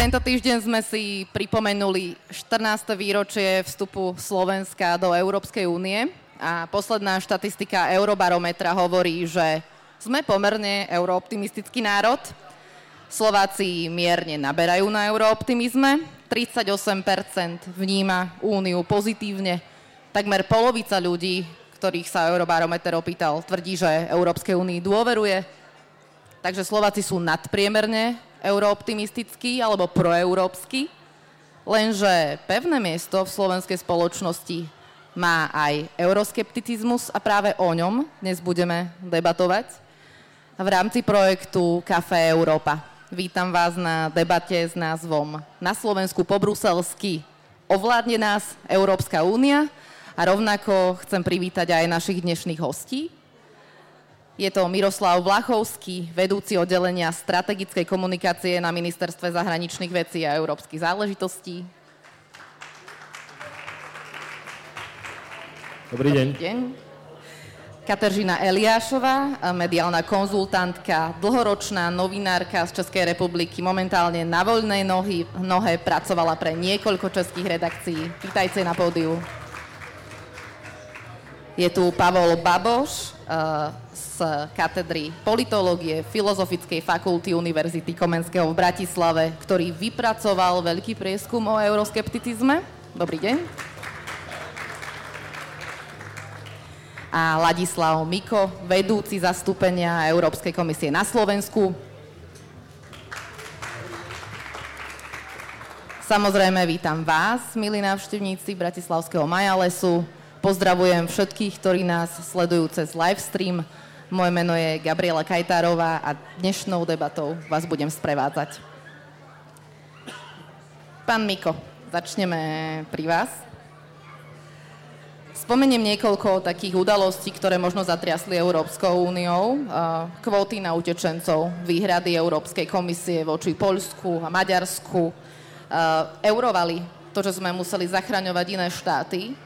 Tento týždeň sme si pripomenuli 14. výročie vstupu Slovenska do Európskej únie a posledná štatistika Eurobarometra hovorí, že sme pomerne eurooptimistický národ. Slováci mierne naberajú na eurooptimizme, 38% vníma úniu pozitívne, takmer polovica ľudí, ktorých sa Eurobarometer opýtal, tvrdí, že Európskej únii dôveruje, takže Slováci sú nadpriemerne eurooptimistický alebo proeurópsky, lenže pevné miesto v slovenskej spoločnosti má aj euroskepticizmus a práve o ňom dnes budeme debatovať v rámci projektu Café Európa. Vítam vás na debate s názvom Na Slovensku po bruselsky ovládne nás Európska únia a rovnako chcem privítať aj našich dnešných hostí. Je to Miroslav Vlachovský, vedúci oddelenia strategickej komunikácie na Ministerstve zahraničných vecí a európskych záležitostí. Dobrý deň. Dobrý deň. Kateřina Eliášová, mediálna konzultantka, dlhoročná novinárka z Českej republiky, momentálne na voľnej nohy, nohe pracovala pre niekoľko českých redakcií. Vítajte na pódiu. Je tu Pavol Baboš, z katedry politológie Filozofickej fakulty Univerzity Komenského v Bratislave, ktorý vypracoval veľký prieskum o euroskepticizme. Dobrý deň. A Ladislav Miko, vedúci zastúpenia Európskej komisie na Slovensku. Samozrejme vítam vás, milí návštevníci Bratislavského Majalesu. Pozdravujem všetkých, ktorí nás sledujú cez livestream moje meno je Gabriela Kajtárová a dnešnou debatou vás budem sprevádzať. Pán Miko, začneme pri vás. Spomeniem niekoľko takých udalostí, ktoré možno zatriasli Európskou úniou. Kvóty na utečencov, výhrady Európskej komisie voči Poľsku a Maďarsku, eurovali, to, že sme museli zachraňovať iné štáty,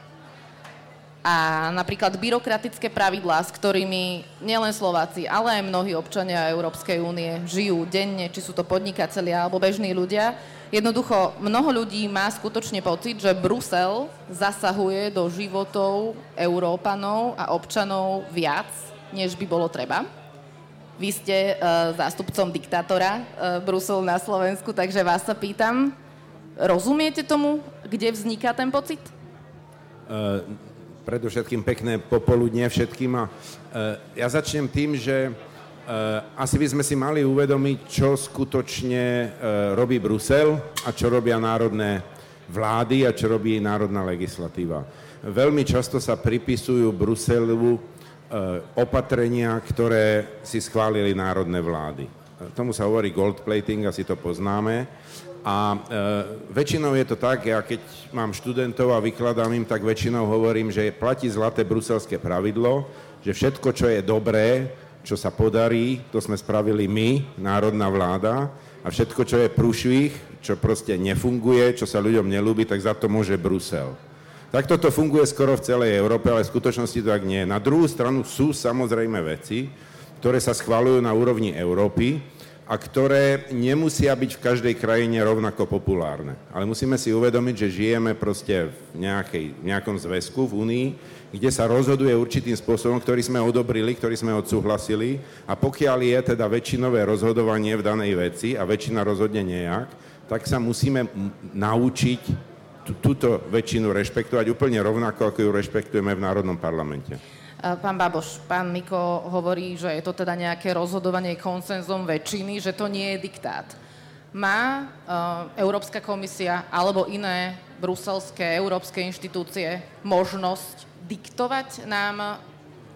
a napríklad byrokratické pravidlá, s ktorými nielen Slováci, ale aj mnohí občania Európskej únie žijú denne, či sú to podnikatelia alebo bežní ľudia. Jednoducho, mnoho ľudí má skutočne pocit, že Brusel zasahuje do životov Európanov a občanov viac, než by bolo treba. Vy ste uh, zástupcom diktátora uh, Brusel na Slovensku, takže vás sa pýtam, rozumiete tomu, kde vzniká ten pocit? Uh, predovšetkým pekné popoludne všetkým. A, e, ja začnem tým, že e, asi by sme si mali uvedomiť, čo skutočne e, robí Brusel a čo robia národné vlády a čo robí národná legislatíva. Veľmi často sa pripisujú Bruselu opatrenia, ktoré si schválili národné vlády. Tomu sa hovorí gold plating, asi to poznáme. A e, väčšinou je to tak, ja keď mám študentov a vykladám im, tak väčšinou hovorím, že platí zlaté bruselské pravidlo, že všetko, čo je dobré, čo sa podarí, to sme spravili my, národná vláda, a všetko, čo je prúšvih, čo proste nefunguje, čo sa ľuďom nelúbi, tak za to môže Brusel. Takto to funguje skoro v celej Európe, ale v skutočnosti to tak nie. Na druhú stranu sú samozrejme veci, ktoré sa schvalujú na úrovni Európy, a ktoré nemusia byť v každej krajine rovnako populárne. Ale musíme si uvedomiť, že žijeme proste v, nejakej, v nejakom zväzku v Únii, kde sa rozhoduje určitým spôsobom, ktorý sme odobrili, ktorý sme odsúhlasili a pokiaľ je teda väčšinové rozhodovanie v danej veci a väčšina rozhodne nejak, tak sa musíme naučiť túto väčšinu rešpektovať úplne rovnako, ako ju rešpektujeme v Národnom parlamente. Pán Baboš, pán Miko hovorí, že je to teda nejaké rozhodovanie konsenzom väčšiny, že to nie je diktát. Má uh, Európska komisia alebo iné bruselské, európske inštitúcie možnosť diktovať nám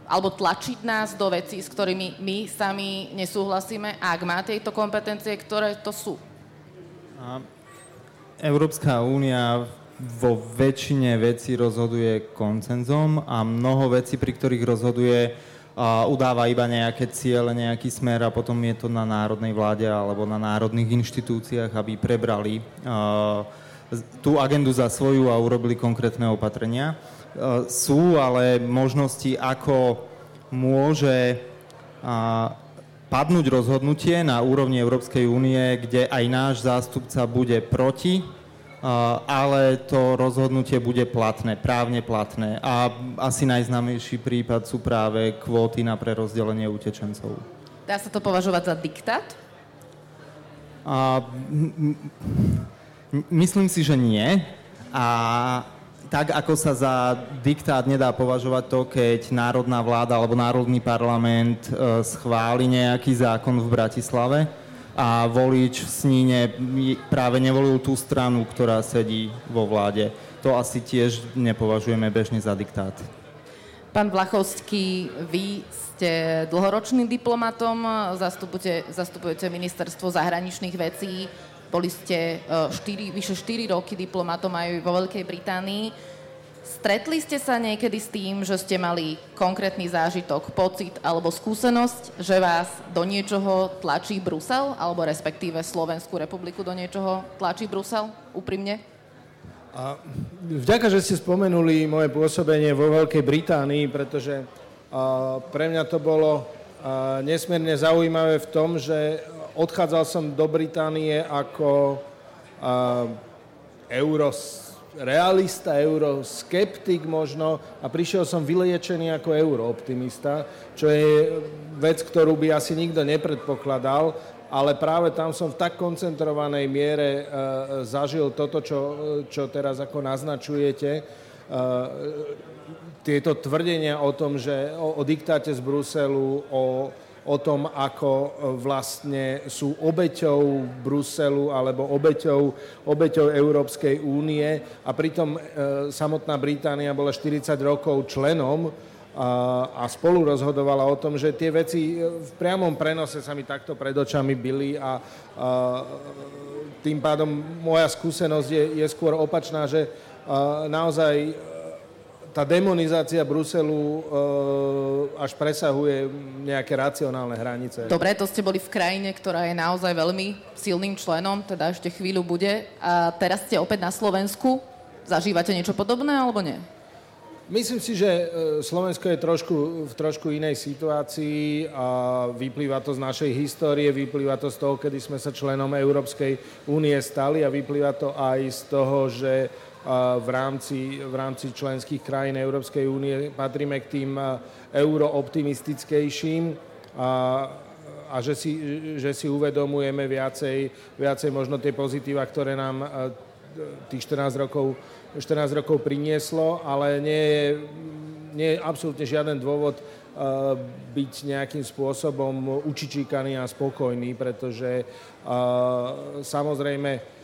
alebo tlačiť nás do vecí, s ktorými my sami nesúhlasíme, ak má tieto kompetencie, ktoré to sú? Európska únia vo väčšine vecí rozhoduje koncenzom a mnoho vecí, pri ktorých rozhoduje, uh, udáva iba nejaké ciele, nejaký smer a potom je to na národnej vláde alebo na národných inštitúciách, aby prebrali uh, tú agendu za svoju a urobili konkrétne opatrenia. Uh, sú ale možnosti, ako môže padnúť rozhodnutie na úrovni Európskej únie, kde aj náš zástupca bude proti, ale to rozhodnutie bude platné, právne platné. A asi najznámejší prípad sú práve kvóty na prerozdelenie utečencov. Dá sa to považovať za diktát? A, myslím si, že nie. A tak ako sa za diktát nedá považovať to, keď národná vláda alebo národný parlament e, schváli nejaký zákon v Bratislave a volič v Sníne práve nevolil tú stranu, ktorá sedí vo vláde. To asi tiež nepovažujeme bežne za diktát. Pán Vlachovský, vy ste dlhoročným diplomatom, zastupujete, zastupujete ministerstvo zahraničných vecí boli ste 4, e, vyše 4 roky diplomatom aj vo Veľkej Británii. Stretli ste sa niekedy s tým, že ste mali konkrétny zážitok, pocit alebo skúsenosť, že vás do niečoho tlačí Brusel, alebo respektíve Slovenskú republiku do niečoho tlačí Brusel? Úprimne? A vďaka, že ste spomenuli moje pôsobenie vo Veľkej Británii, pretože a, pre mňa to bolo a, nesmierne zaujímavé v tom, že odchádzal som do Británie ako uh, euros, realista, euroskeptik možno a prišiel som vyliečený ako eurooptimista, čo je vec, ktorú by asi nikto nepredpokladal, ale práve tam som v tak koncentrovanej miere uh, zažil toto, čo, čo teraz ako naznačujete. Uh, tieto tvrdenia o tom, že o, o diktáte z Bruselu, o o tom, ako e, vlastne sú obeťou Bruselu alebo obeťou, obeťou Európskej únie. A pritom e, samotná Británia bola 40 rokov členom a, a spolu rozhodovala o tom, že tie veci e, v priamom prenose sa mi takto pred očami byli a, a tým pádom moja skúsenosť je, je skôr opačná, že a, naozaj tá demonizácia Bruselu e, až presahuje nejaké racionálne hranice. Dobre, to ste boli v krajine, ktorá je naozaj veľmi silným členom, teda ešte chvíľu bude. A teraz ste opäť na Slovensku. Zažívate niečo podobné alebo nie? Myslím si, že e, Slovensko je trošku, v trošku inej situácii a vyplýva to z našej histórie, vyplýva to z toho, kedy sme sa členom Európskej únie stali a vyplýva to aj z toho, že v rámci, v rámci členských krajín Európskej únie patríme k tým eurooptimistickejším a, a že, si, že si uvedomujeme viacej, viacej možno tie pozitíva, ktoré nám tých 14 rokov, 14 rokov prinieslo, ale nie je, nie je absolútne žiaden dôvod byť nejakým spôsobom učičíkaný a spokojný, pretože samozrejme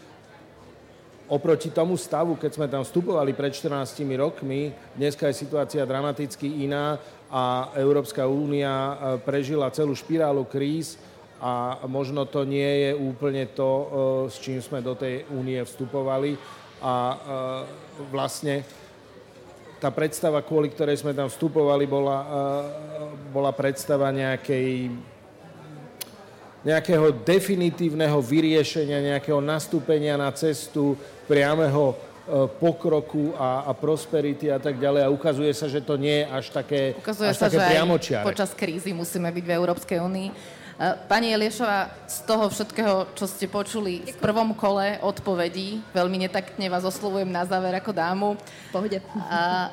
Oproti tomu stavu, keď sme tam vstupovali pred 14 rokmi, dneska je situácia dramaticky iná a Európska únia e, prežila celú špirálu kríz a možno to nie je úplne to, e, s čím sme do tej únie vstupovali. A e, vlastne tá predstava, kvôli ktorej sme tam vstupovali, bola, bola predstava nejakej nejakého definitívneho vyriešenia, nejakého nastúpenia na cestu priameho e, pokroku a, a prosperity a tak ďalej a ukazuje sa, že to nie je až také, ukazuje až sa, také že priamočiare. počas krízy musíme byť v Európskej únii. E, pani Eliešová, z toho všetkého, čo ste počuli v prvom kole odpovedí, veľmi netaktne vás oslovujem na záver ako dámu. Pohode. A,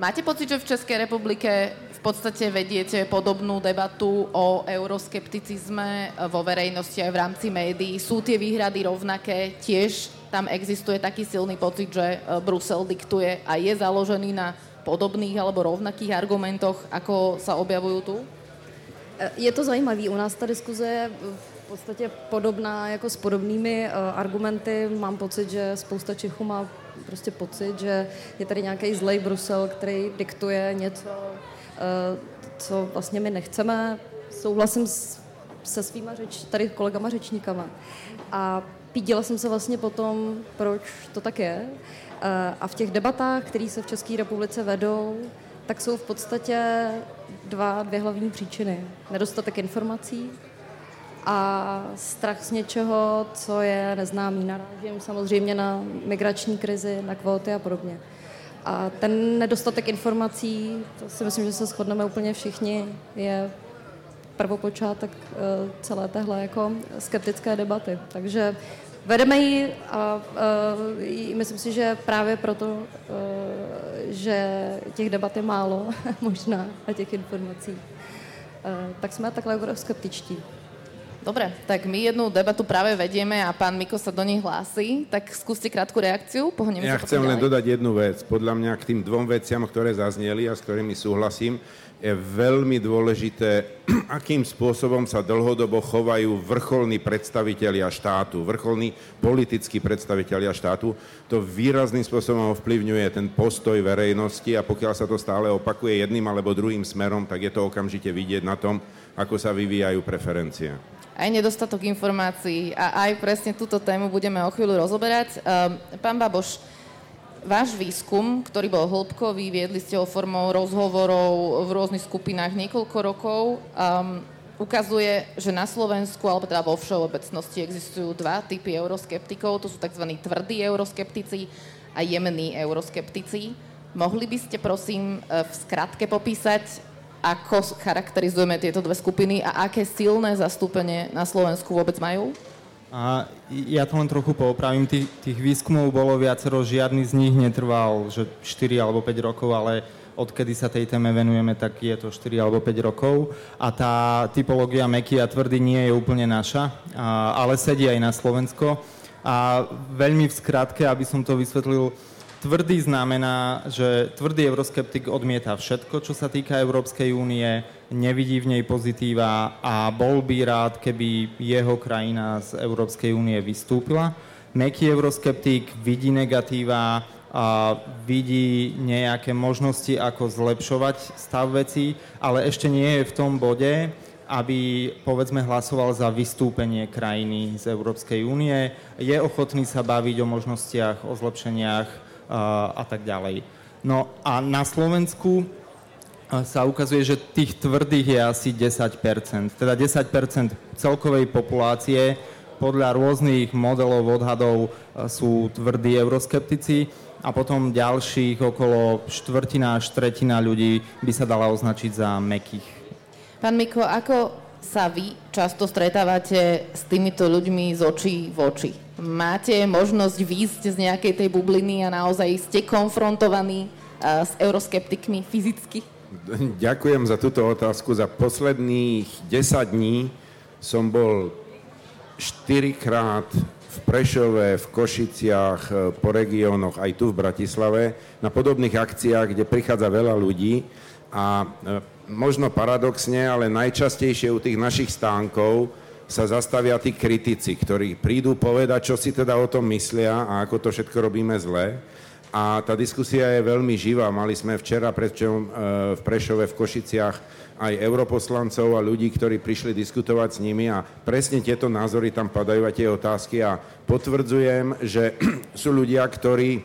máte pocit, že v Českej republike v podstate vediete podobnú debatu o euroskepticizme vo verejnosti aj v rámci médií. Sú tie výhrady rovnaké? Tiež tam existuje taký silný pocit, že e, Brusel diktuje a je založený na podobných alebo rovnakých argumentoch, ako sa objavujú tu? E, je to zajímavé. U nás ta diskuze je v podstatě podobná jako s podobnými uh, argumenty. Mám pocit, že spousta Čechů má prostě pocit, že je tady nějaký zlej Brusel, který diktuje něco, Eh, co vlastně my nechceme. Souhlasím s, se svýma řeč, tady kolegama řečníkama. A pídila jsem se vlastně potom, proč to tak je. Eh, a v těch debatách, které se v České republice vedou, tak jsou v podstatě dva, dvě hlavní příčiny. Nedostatek informací a strach z něčeho, co je neznámý. Narážím samozřejmě na migrační krizi, na kvóty a podobně. A ten nedostatek informací, to si myslím, že se shodneme úplně všichni, je prvopočátek celé téhle jako skeptické debaty. Takže vedeme ji a myslím si, že právě proto, že těch debat je málo možná a těch informací, tak jsme takhle skeptičtí. Dobre, tak my jednu debatu práve vedieme a pán Miko sa do nej hlási, tak skúste krátku reakciu, pohneme ja sa chcem len dodať jednu vec. Podľa mňa k tým dvom veciam, ktoré zazneli a s ktorými súhlasím, je veľmi dôležité, akým spôsobom sa dlhodobo chovajú vrcholní predstavitelia štátu, vrcholní politickí predstavitelia štátu. To výrazným spôsobom ovplyvňuje ten postoj verejnosti a pokiaľ sa to stále opakuje jedným alebo druhým smerom, tak je to okamžite vidieť na tom, ako sa vyvíjajú preferencie aj nedostatok informácií a aj presne túto tému budeme o chvíľu rozoberať. Um, pán Baboš, váš výskum, ktorý bol hĺbkový, viedli ste ho formou rozhovorov v rôznych skupinách niekoľko rokov, um, ukazuje, že na Slovensku, alebo teda vo všeobecnosti existujú dva typy euroskeptikov. To sú tzv. tvrdí euroskeptici a jemní euroskeptici. Mohli by ste, prosím, v skratke popísať, ako charakterizujeme tieto dve skupiny a aké silné zastúpenie na Slovensku vôbec majú? A ja to len trochu poopravím. Tých, tých výskumov bolo viacero, žiadny z nich netrval, že 4 alebo 5 rokov, ale odkedy sa tej téme venujeme, tak je to 4 alebo 5 rokov. A tá typológia meky a tvrdy nie je úplne naša, a, ale sedí aj na Slovensko. A veľmi v skratke, aby som to vysvetlil, Tvrdý znamená, že tvrdý euroskeptik odmieta všetko, čo sa týka Európskej únie, nevidí v nej pozitíva a bol by rád, keby jeho krajina z Európskej únie vystúpila. Meký euroskeptik vidí negatíva, a vidí nejaké možnosti, ako zlepšovať stav veci, ale ešte nie je v tom bode, aby povedzme hlasoval za vystúpenie krajiny z Európskej únie. Je ochotný sa baviť o možnostiach, o zlepšeniach a tak ďalej. No a na Slovensku sa ukazuje, že tých tvrdých je asi 10%. Teda 10% celkovej populácie podľa rôznych modelov odhadov sú tvrdí euroskeptici a potom ďalších okolo štvrtina až tretina ľudí by sa dala označiť za mekých. Pán Miko, ako sa vy často stretávate s týmito ľuďmi z očí v oči? Máte možnosť výjsť z nejakej tej bubliny a naozaj ste konfrontovaní s euroskeptikmi fyzicky? Ďakujem za túto otázku. Za posledných 10 dní som bol 4 krát v Prešove, v Košiciach, e, po regiónoch, aj tu v Bratislave, na podobných akciách, kde prichádza veľa ľudí a e, možno paradoxne, ale najčastejšie u tých našich stánkov sa zastavia tí kritici, ktorí prídu povedať, čo si teda o tom myslia a ako to všetko robíme zle. A tá diskusia je veľmi živá. Mali sme včera predčom e, v Prešove, v Košiciach aj europoslancov a ľudí, ktorí prišli diskutovať s nimi a presne tieto názory tam padajú a tie otázky a potvrdzujem, že sú ľudia, ktorí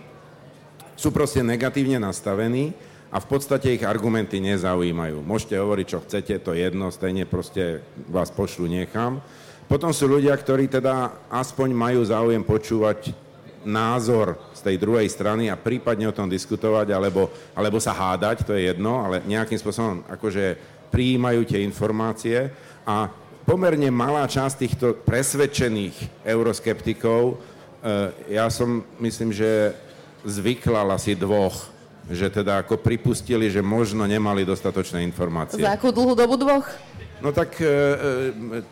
sú proste negatívne nastavení a v podstate ich argumenty nezaujímajú. Môžete hovoriť, čo chcete, to jedno, stejne proste vás pošlu niekam. Potom sú ľudia, ktorí teda aspoň majú záujem počúvať názor z tej druhej strany a prípadne o tom diskutovať, alebo, alebo sa hádať, to je jedno, ale nejakým spôsobom akože prijímajú tie informácie a pomerne malá časť týchto presvedčených euroskeptikov, eh, ja som, myslím, že zvyklal asi dvoch že teda ako pripustili, že možno nemali dostatočné informácie. Za akú dlhú dobu dvoch? No tak e,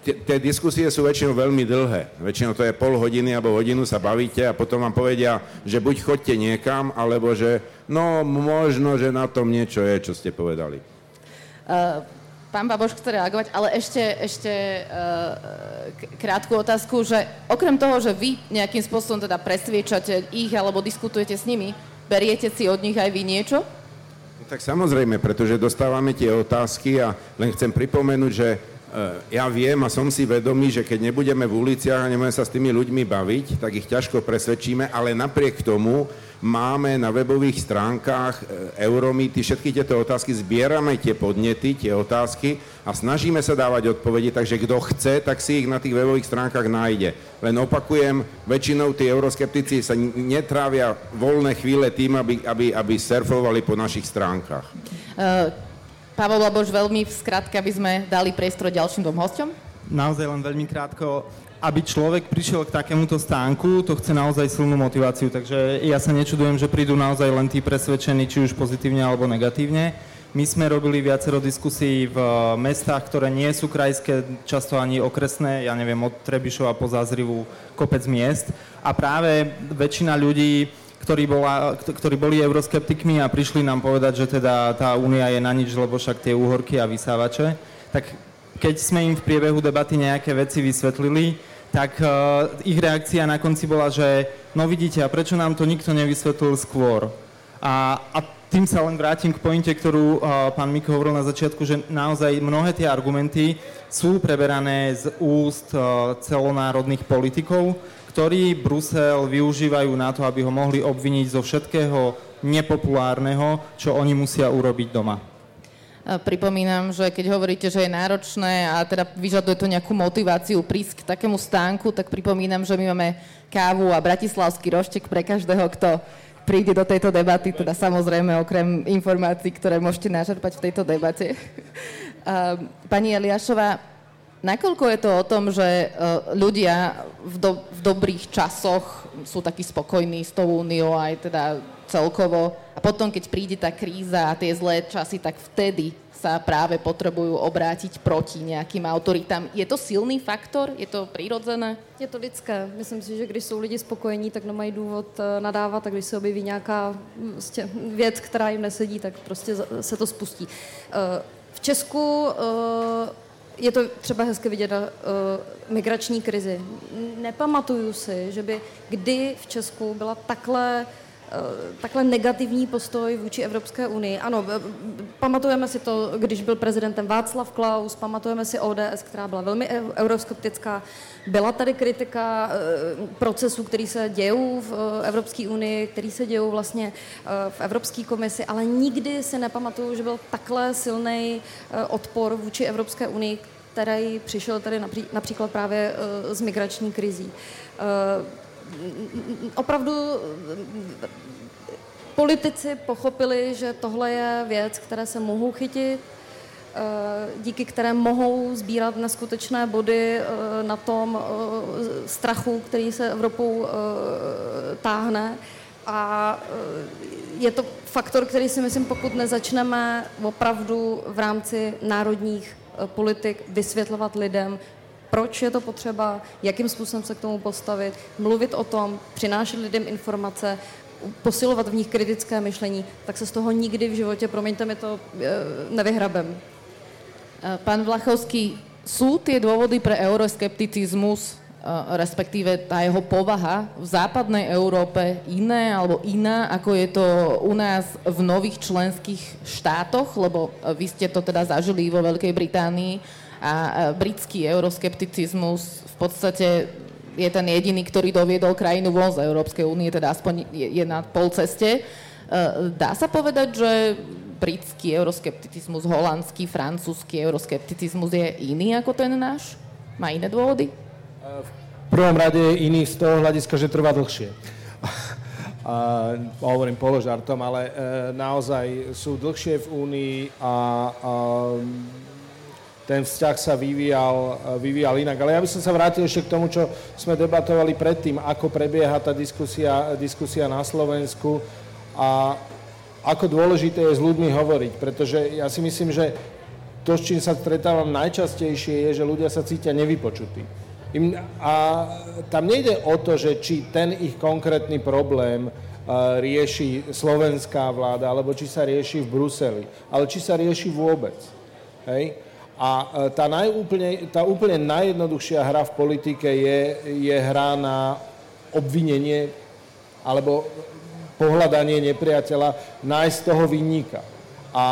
e, tie diskusie sú väčšinou veľmi dlhé. Väčšinou to je pol hodiny alebo hodinu sa bavíte a potom vám povedia, že buď chodte niekam, alebo že no možno, že na tom niečo je, čo ste povedali. Uh, pán Baboš chce reagovať, ale ešte, ešte krátku otázku, že okrem toho, že vy nejakým spôsobom teda presviečate ich alebo diskutujete s nimi, Beriete si od nich aj vy niečo? No, tak samozrejme, pretože dostávame tie otázky a len chcem pripomenúť, že e, ja viem a som si vedomý, že keď nebudeme v uliciach a nebudeme sa s tými ľuďmi baviť, tak ich ťažko presvedčíme, ale napriek tomu máme na webových stránkach e, Euromity všetky tieto otázky, zbierame tie podnety, tie otázky a snažíme sa dávať odpovede, takže kto chce, tak si ich na tých webových stránkach nájde. Len opakujem, väčšinou tí euroskeptici sa netrávia voľné chvíle tým, aby, aby, aby surfovali po našich stránkach. Uh, Pavel Laboš, veľmi v skratke, aby sme dali priestor ďalším dvom hosťom. Naozaj len veľmi krátko aby človek prišiel k takémuto stánku, to chce naozaj silnú motiváciu, takže ja sa nečudujem, že prídu naozaj len tí presvedčení, či už pozitívne alebo negatívne. My sme robili viacero diskusí v mestách, ktoré nie sú krajské, často ani okresné, ja neviem, od Trebišova po Zázrivu kopec miest. A práve väčšina ľudí, ktorí, bola, ktorí boli euroskeptikmi a prišli nám povedať, že teda tá únia je na nič, lebo však tie úhorky a vysávače, tak keď sme im v priebehu debaty nejaké veci vysvetlili, tak uh, ich reakcia na konci bola, že no vidíte, a prečo nám to nikto nevysvetlil skôr? A, a tým sa len vrátim k pointe, ktorú uh, pán Miko hovoril na začiatku, že naozaj mnohé tie argumenty sú preberané z úst uh, celonárodných politikov, ktorí Brusel využívajú na to, aby ho mohli obviniť zo všetkého nepopulárneho, čo oni musia urobiť doma. Pripomínam, že keď hovoríte, že je náročné a teda vyžaduje to nejakú motiváciu prísť k takému stánku, tak pripomínam, že my máme kávu a bratislavský roštek pre každého, kto príde do tejto debaty, teda samozrejme okrem informácií, ktoré môžete načerpať v tejto debate. Pani Eliášová, nakoľko je to o tom, že e, ľudia v, do, v dobrých časoch sú takí spokojní s tou úniou aj teda celkovo. A potom, keď príde tá kríza a tie zlé časy, tak vtedy sa práve potrebujú obrátiť proti nejakým autoritám. Je to silný faktor? Je to přirozené? Je to lidské. Myslím si, že když jsou lidi spokojení, tak nemají důvod eh, nadávat a když se objeví nějaká prostě, věc, která jim nesedí, tak prostě se to spustí. Eh, v Česku je to třeba hezky vidět na migrační krizi. Nepamatuju si, že by kdy v Česku byla takhle takhle negativní postoj vůči Evropské unii. Ano, pamatujeme si to, když byl prezidentem Václav Klaus, pamatujeme si ODS, která byla velmi euroskeptická. Byla tady kritika eh, procesů, který se dějou v eh, Evropské unii, který se dějou vlastně v Evropské komisi, ale nikdy si nepamatuju, že byl takhle silný odpor vůči Evropské unii, který přišel tady například právě z migrační krizí opravdu politici pochopili, že tohle je věc, které se mohou chytit, eh, díky které mohou sbírat neskutečné body eh, na tom eh, strachu, který se Evropou táhne. A je to faktor, který si myslím, pokud nezačneme opravdu v rámci národních politik vysvětlovat lidem, proč je to potřeba, jakým způsobem se k tomu postavit, mluvit o tom, přinášet lidem informace, posilovat v nich kritické myšlení, tak se z toho nikdy v životě, promiňte mi to, eh, nevyhrabem. Eh, pán Vlachovský, sú tie dôvody pre euroskepticizmus, eh, respektíve tá jeho povaha v západnej Európe iné alebo iná, ako je to u nás v nových členských štátoch, lebo vy ste to teda zažili vo Veľkej Británii a britský euroskepticizmus v podstate je ten jediný, ktorý doviedol krajinu von z Európskej únie, teda aspoň je, na pol ceste. E, dá sa povedať, že britský euroskepticizmus, holandský, francúzsky euroskepticizmus je iný ako ten náš? Má iné dôvody? V prvom rade je iný z toho hľadiska, že trvá dlhšie. A, hovorím položartom, ale e, naozaj sú dlhšie v Únii a, a ten vzťah sa vyvíjal, vyvíjal inak. Ale ja by som sa vrátil ešte k tomu, čo sme debatovali predtým, ako prebieha tá diskusia, diskusia na Slovensku a ako dôležité je s ľuďmi hovoriť, pretože ja si myslím, že to, s čím sa stretávam najčastejšie, je, že ľudia sa cítia nevypočutí. A tam nejde o to, že či ten ich konkrétny problém uh, rieši slovenská vláda, alebo či sa rieši v Bruseli, ale či sa rieši vôbec. Hej? A e, tá, najúplne, tá úplne najjednoduchšia hra v politike je, je hra na obvinenie alebo pohľadanie nepriateľa, nájsť toho vinníka. A,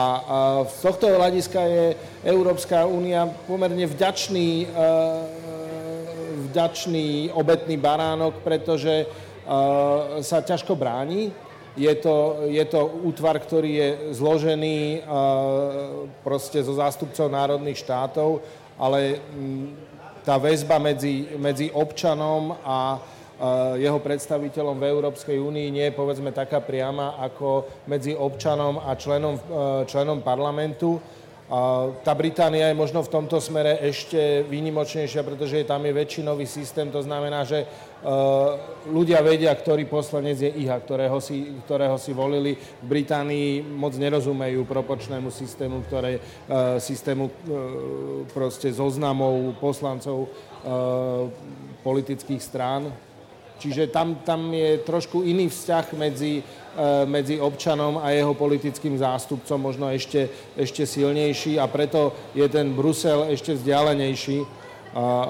z tohto hľadiska je Európska únia pomerne vďačný, e, vďačný obetný baránok, pretože e, sa ťažko bráni je to, je to útvar, ktorý je zložený proste zo zástupcov národných štátov, ale tá väzba medzi, medzi občanom a jeho predstaviteľom v Európskej únii nie je povedzme taká priama ako medzi občanom a členom, členom parlamentu. Tá Británia je možno v tomto smere ešte výnimočnejšia, pretože tam je väčšinový systém, to znamená, že ľudia vedia, ktorý poslanec je ich a ktorého si, ktorého si volili. V Británii moc nerozumejú proporčnému systému, ktoré, systému proste zoznamov poslancov politických strán. Čiže tam, tam je trošku iný vzťah medzi, medzi občanom a jeho politickým zástupcom, možno ešte, ešte silnejší a preto je ten Brusel ešte vzdialenejší,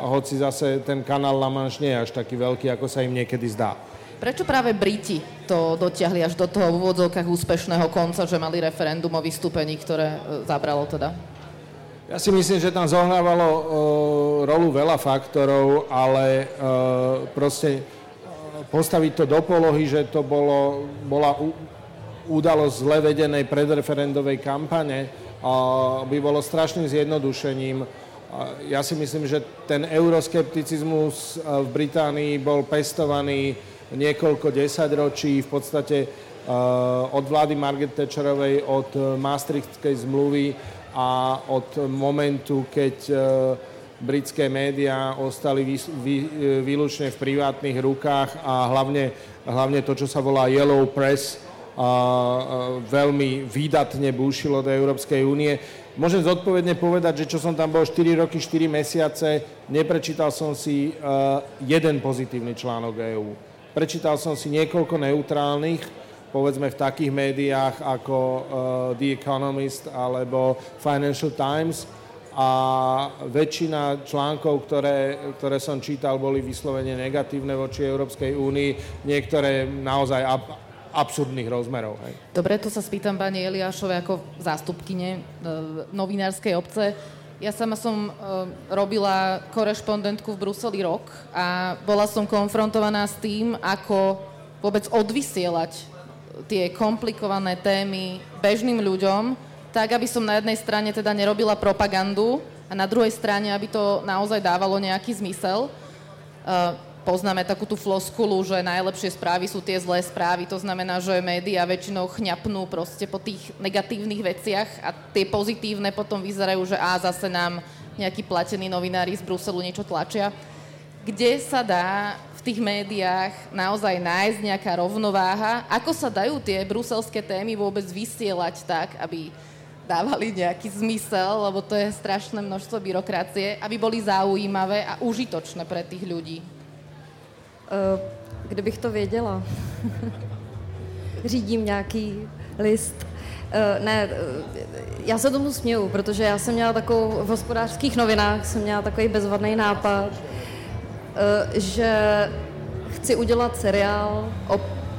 hoci zase ten kanál La Manche nie je až taký veľký, ako sa im niekedy zdá. Prečo práve Briti to dotiahli až do toho v úvodzovkách úspešného konca, že mali referendum o vystúpení, ktoré e, zabralo teda? Ja si myslím, že tam zohrávalo uh, rolu veľa faktorov, ale uh, proste postaviť to do polohy, že to bolo, bola udalosť zle vedenej predreferendovej kampane, by bolo strašným zjednodušením. Ja si myslím, že ten euroskepticizmus v Británii bol pestovaný niekoľko desaťročí, v podstate od vlády Margaret Thatcherovej, od Maastrichtskej zmluvy a od momentu, keď britské médiá ostali vy, vy, výlučne v privátnych rukách a hlavne, hlavne to, čo sa volá Yellow Press, a, a, veľmi výdatne búšilo do Európskej únie. Môžem zodpovedne povedať, že čo som tam bol 4 roky, 4 mesiace, neprečítal som si uh, jeden pozitívny článok EÚ. Prečítal som si niekoľko neutrálnych, povedzme v takých médiách ako uh, The Economist alebo Financial Times, a väčšina článkov, ktoré, ktoré som čítal, boli vyslovene negatívne voči Európskej únii, niektoré naozaj ab, absurdných rozmerov. Hej. Dobre, to sa spýtam pani Eliášovej ako zástupkyne e, novinárskej obce. Ja sama som e, robila korešpondentku v Bruseli rok a bola som konfrontovaná s tým, ako vôbec odvysielať tie komplikované témy bežným ľuďom, tak aby som na jednej strane teda nerobila propagandu a na druhej strane, aby to naozaj dávalo nejaký zmysel. Uh, poznáme takú tú floskulu, že najlepšie správy sú tie zlé správy, to znamená, že médiá väčšinou chňapnú proste po tých negatívnych veciach a tie pozitívne potom vyzerajú, že a zase nám nejakí platení novinári z Bruselu niečo tlačia. Kde sa dá v tých médiách naozaj nájsť nejaká rovnováha? Ako sa dajú tie bruselské témy vôbec vysielať tak, aby dávali nejaký zmysel, lebo to je strašné množstvo byrokracie, aby boli zaujímavé a užitočné pre tých ľudí? Uh, kdybych to věděla. Řídím nějaký list. Uh, ne, já se tomu směju, protože já jsem měla takovou, v hospodářských novinách jsem měla takový bezvadný nápad, uh, že chci udělat seriál o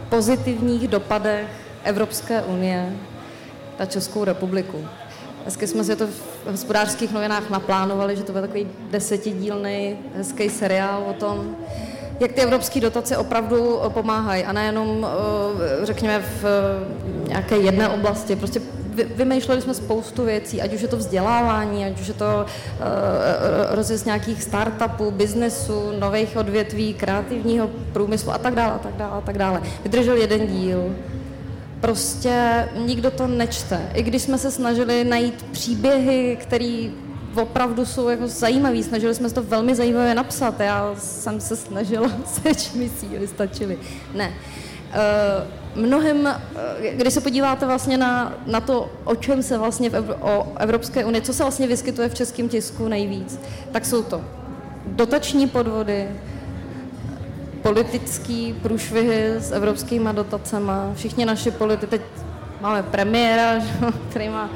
pozitivních dopadech Evropské unie na Českou republiku. Hezky jsme si to v hospodářských novinách naplánovali, že to bude takový desetidílný hezký seriál o tom, jak ty evropské dotace opravdu pomáhají a nejenom, eh, řekněme, v nějaké jedné oblasti. Prostě vymýšleli jsme spoustu věcí, ať už je to vzdělávání, ať už je to rozjezd nějakých startupů, biznesu, nových odvětví, kreativního průmyslu a tak dále, a tak dále, a tak dále. Vydržel jeden díl, prostě nikdo to nečte. I když jsme se snažili najít příběhy, které opravdu jsou jako zajímavý, snažili jsme se to velmi zajímavě napsat. Já jsem se snažila, seč mi síly stačily. Ne. Uh, mnohem, uh, když se podíváte vlastně na, na to, o čem se vlastně v Evro, o Evropské unii, co se vlastně vyskytuje v českém tisku nejvíc, tak jsou to dotační podvody, politický průšvihy s evropskými dotacemi. Všichni naši politici, teď máme premiéra, který má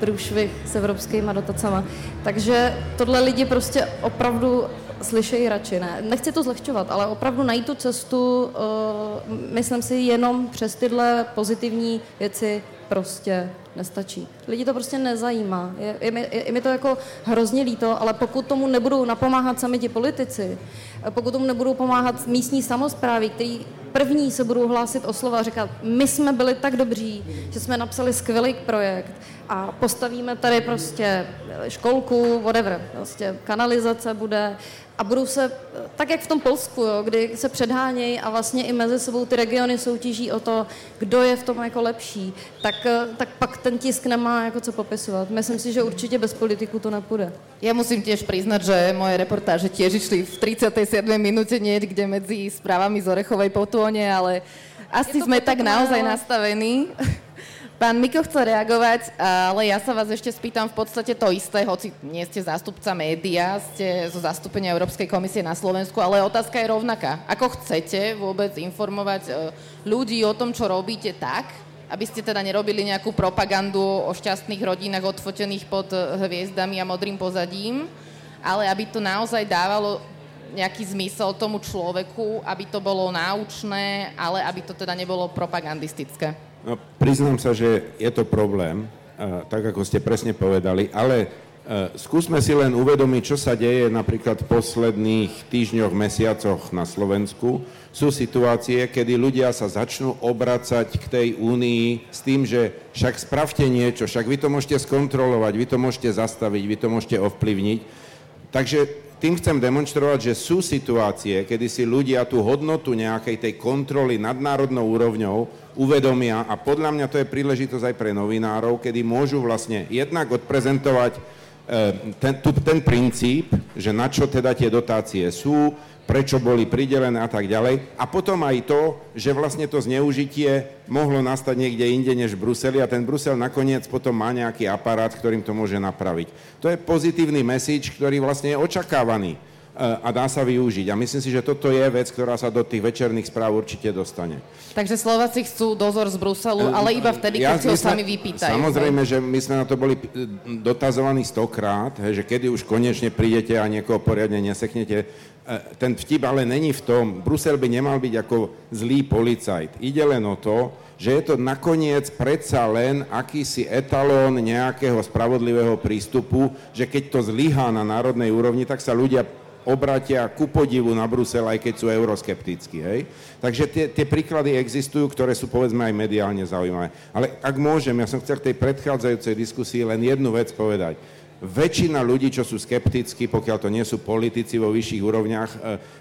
průšvih s evropskými dotacemi. Takže tohle lidi prostě opravdu slyšejí radši. Ne, nechci to zlehčovat, ale opravdu najít tu cestu, uh, myslím si, jenom přes tyhle pozitivní věci prostě nestačí. Lidi to prostě nezajímá. Je, je, mi, je, je mi to jako hrozně líto, ale pokud tomu nebudou napomáhat sami ti politici, pokud tomu nebudou pomáhat místní samozprávy, který první se budou hlásit o slova a říkat, my jsme byli tak dobří, že jsme napsali skvělý projekt a postavíme tady prostě školku, whatever, prostě kanalizace bude a budou se, tak jak v tom Polsku, jo, kdy se předhánějí a vlastně i mezi sebou ty regiony soutěží o to, kdo je v tom jako lepší, tak, tak pak ten tisk nemá jako co popisovat. Myslím si, že určitě bez politiku to nepůjde. Ja musím tiež priznať, že moje reportáže tiež išli v 37. minúte niekde medzi správami z Orechovej potône, ale asi sme tak naozaj nastavení. Pán Miko chce reagovať, ale ja sa vás ešte spýtam v podstate to isté, hoci nie ste zástupca média, ste zo zastúpenia Európskej komisie na Slovensku, ale otázka je rovnaká. Ako chcete vôbec informovať e, ľudí o tom, čo robíte tak, aby ste teda nerobili nejakú propagandu o šťastných rodinách odfotených pod e, hviezdami a modrým pozadím, ale aby to naozaj dávalo nejaký zmysel tomu človeku, aby to bolo náučné, ale aby to teda nebolo propagandistické. No, priznám sa, že je to problém, tak ako ste presne povedali, ale skúsme si len uvedomiť, čo sa deje napríklad v posledných týždňoch, mesiacoch na Slovensku. Sú situácie, kedy ľudia sa začnú obracať k tej únii s tým, že však spravte niečo, však vy to môžete skontrolovať, vy to môžete zastaviť, vy to môžete ovplyvniť. Takže tým chcem demonstrovať, že sú situácie, kedy si ľudia tú hodnotu nejakej tej kontroly nadnárodnou úrovňou uvedomia a podľa mňa to je príležitosť aj pre novinárov, kedy môžu vlastne jednak odprezentovať eh, ten, ten princíp, že na čo teda tie dotácie sú, prečo boli pridelené a tak ďalej. A potom aj to, že vlastne to zneužitie mohlo nastať niekde inde než v Bruseli a ten Brusel nakoniec potom má nejaký aparát, ktorým to môže napraviť. To je pozitívny message, ktorý vlastne je očakávaný e, a dá sa využiť. A myslím si, že toto je vec, ktorá sa do tých večerných správ určite dostane. Takže Slováci chcú dozor z Bruselu, e, ale iba vtedy, keď ja, si ho sami vypýtajú. Samozrejme, že my sme na to boli dotazovaní stokrát, že kedy už konečne prídete a niekoho poriadne neseknete ten vtip ale není v tom, Brusel by nemal byť ako zlý policajt. Ide len o to, že je to nakoniec predsa len akýsi etalón nejakého spravodlivého prístupu, že keď to zlyhá na národnej úrovni, tak sa ľudia obratia ku podivu na Brusel, aj keď sú euroskeptickí. Hej? Takže tie, tie príklady existujú, ktoré sú povedzme aj mediálne zaujímavé. Ale ak môžem, ja som chcel v tej predchádzajúcej diskusii len jednu vec povedať väčšina ľudí, čo sú skeptickí, pokiaľ to nie sú politici vo vyšších úrovniach, e,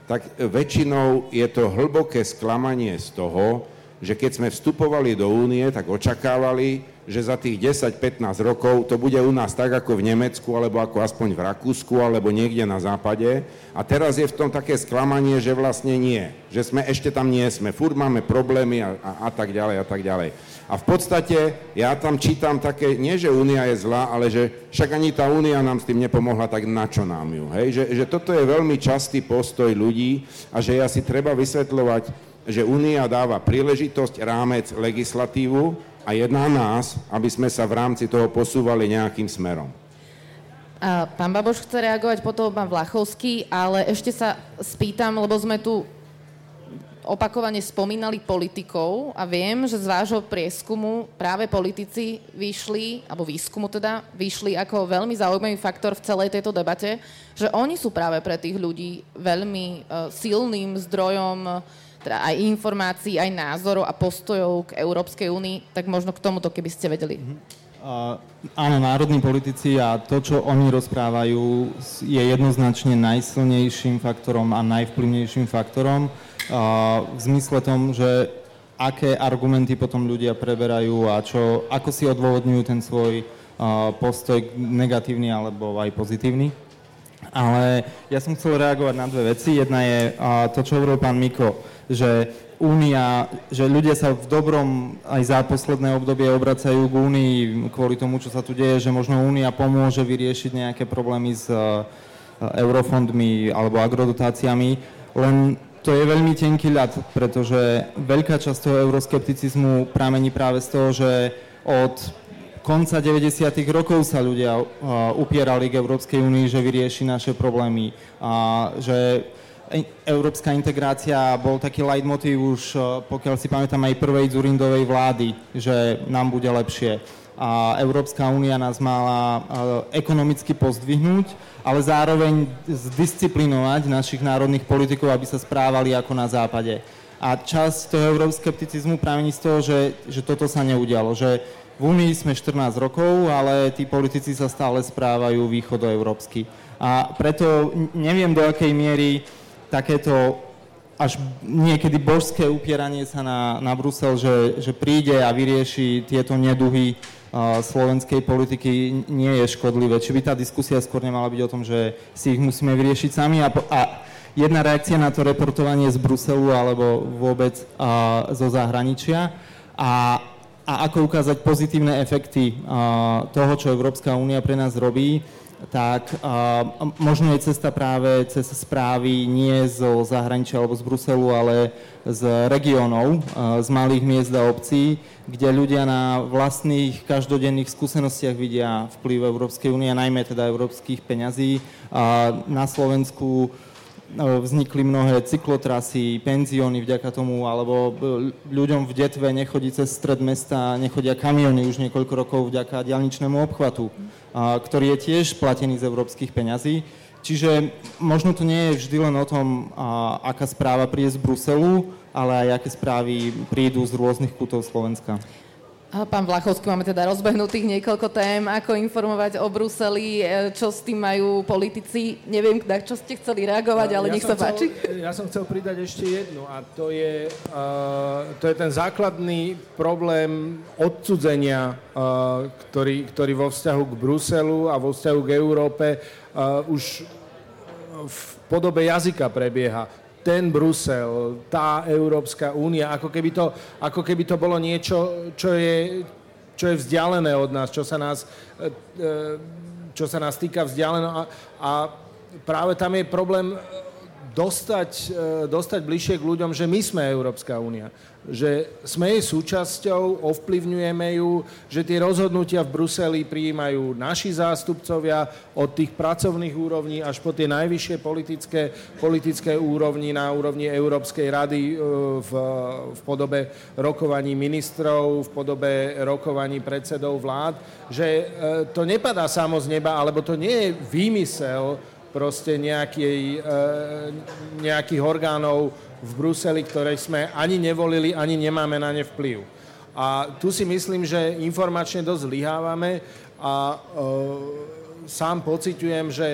tak väčšinou je to hlboké sklamanie z toho, že keď sme vstupovali do únie, tak očakávali, že za tých 10-15 rokov to bude u nás tak ako v Nemecku, alebo ako aspoň v Rakúsku, alebo niekde na západe. A teraz je v tom také sklamanie, že vlastne nie. Že sme ešte tam nie sme. Fúr máme problémy a, a, a tak ďalej a tak ďalej. A v podstate ja tam čítam také, nie že únia je zlá, ale že však ani tá únia nám s tým nepomohla, tak na čo nám ju? Hej? Že, že toto je veľmi častý postoj ľudí a že ja si treba vysvetľovať, že únia dáva príležitosť, rámec, legislatívu a je na nás, aby sme sa v rámci toho posúvali nejakým smerom. A pán Baboš chce reagovať, potom pán Vlachovský, ale ešte sa spýtam, lebo sme tu opakovane spomínali politikov a viem, že z vášho prieskumu práve politici vyšli, alebo výskumu teda, vyšli ako veľmi zaujímavý faktor v celej tejto debate, že oni sú práve pre tých ľudí veľmi uh, silným zdrojom teda aj informácií, aj názorov a postojov k Európskej únii, tak možno k tomuto, keby ste vedeli. Uh, áno, národní politici a to, čo oni rozprávajú, je jednoznačne najsilnejším faktorom a najvplyvnejším faktorom v zmysle tom, že aké argumenty potom ľudia preberajú a čo, ako si odôvodňujú ten svoj postoj negatívny alebo aj pozitívny. Ale ja som chcel reagovať na dve veci. Jedna je to, čo hovoril pán Miko, že Únia, že ľudia sa v dobrom aj za posledné obdobie obracajú k Únii kvôli tomu, čo sa tu deje, že možno Únia pomôže vyriešiť nejaké problémy s eurofondmi alebo agrodotáciami, len to je veľmi tenký ľad, pretože veľká časť toho euroskepticizmu pramení práve z toho, že od konca 90. rokov sa ľudia upierali k Európskej únii, že vyrieši naše problémy a že európska integrácia bol taký leitmotiv už, pokiaľ si pamätám, aj prvej Zurindovej vlády, že nám bude lepšie. A Európska únia nás mala ekonomicky pozdvihnúť, ale zároveň zdisciplinovať našich národných politikov, aby sa správali ako na západe. A časť toho euroskepticizmu pramení z toho, že, že toto sa neudialo, že v Únii sme 14 rokov, ale tí politici sa stále správajú východoeurópsky. A preto neviem, do akej miery takéto až niekedy božské upieranie sa na, na Brusel, že, že príde a vyrieši tieto neduhy uh, slovenskej politiky, nie je škodlivé. Či by tá diskusia skôr nemala byť o tom, že si ich musíme vyriešiť sami a, a jedna reakcia na to reportovanie z Bruselu alebo vôbec uh, zo zahraničia. A a ako ukázať pozitívne efekty toho, čo Európska únia pre nás robí, tak možno je cesta práve cez správy nie zo zahraničia alebo z Bruselu, ale z regiónov, z malých miest a obcí, kde ľudia na vlastných každodenných skúsenostiach vidia vplyv Európskej únie, najmä teda európskych peňazí. Na Slovensku vznikli mnohé cyklotrasy, penzióny vďaka tomu, alebo ľuďom v detve nechodí cez stred mesta, nechodia kamiony už niekoľko rokov vďaka dialničnému obchvatu, ktorý je tiež platený z európskych peňazí. Čiže možno to nie je vždy len o tom, aká správa príde z Bruselu, ale aj aké správy prídu z rôznych kútov Slovenska. Pán Vlachovský, máme teda rozbehnutých niekoľko tém, ako informovať o Bruseli, e, čo s tým majú politici. Neviem, na čo ste chceli reagovať, ale ja nech sa chcel, páči. Ja som chcel pridať ešte jednu a to je, uh, to je ten základný problém odcudzenia, uh, ktorý, ktorý vo vzťahu k Bruselu a vo vzťahu k Európe uh, už v podobe jazyka prebieha ten Brusel, tá Európska únia, ako keby to, ako keby to bolo niečo, čo je, čo je vzdialené od nás, čo sa nás, e, e, čo sa nás týka vzdialeno. A, a práve tam je problém dostať, e, dostať bližšie k ľuďom, že my sme Európska únia že sme jej súčasťou, ovplyvňujeme ju, že tie rozhodnutia v Bruseli prijímajú naši zástupcovia od tých pracovných úrovní až po tie najvyššie politické, politické úrovni na úrovni Európskej rady e, v, v podobe rokovaní ministrov, v podobe rokovaní predsedov vlád, že e, to nepadá samo z neba, alebo to nie je výmysel proste nejakej, e, nejakých orgánov v Bruseli, ktoré sme ani nevolili, ani nemáme na ne vplyv. A tu si myslím, že informačne dosť zlyhávame a e, sám pociťujem, že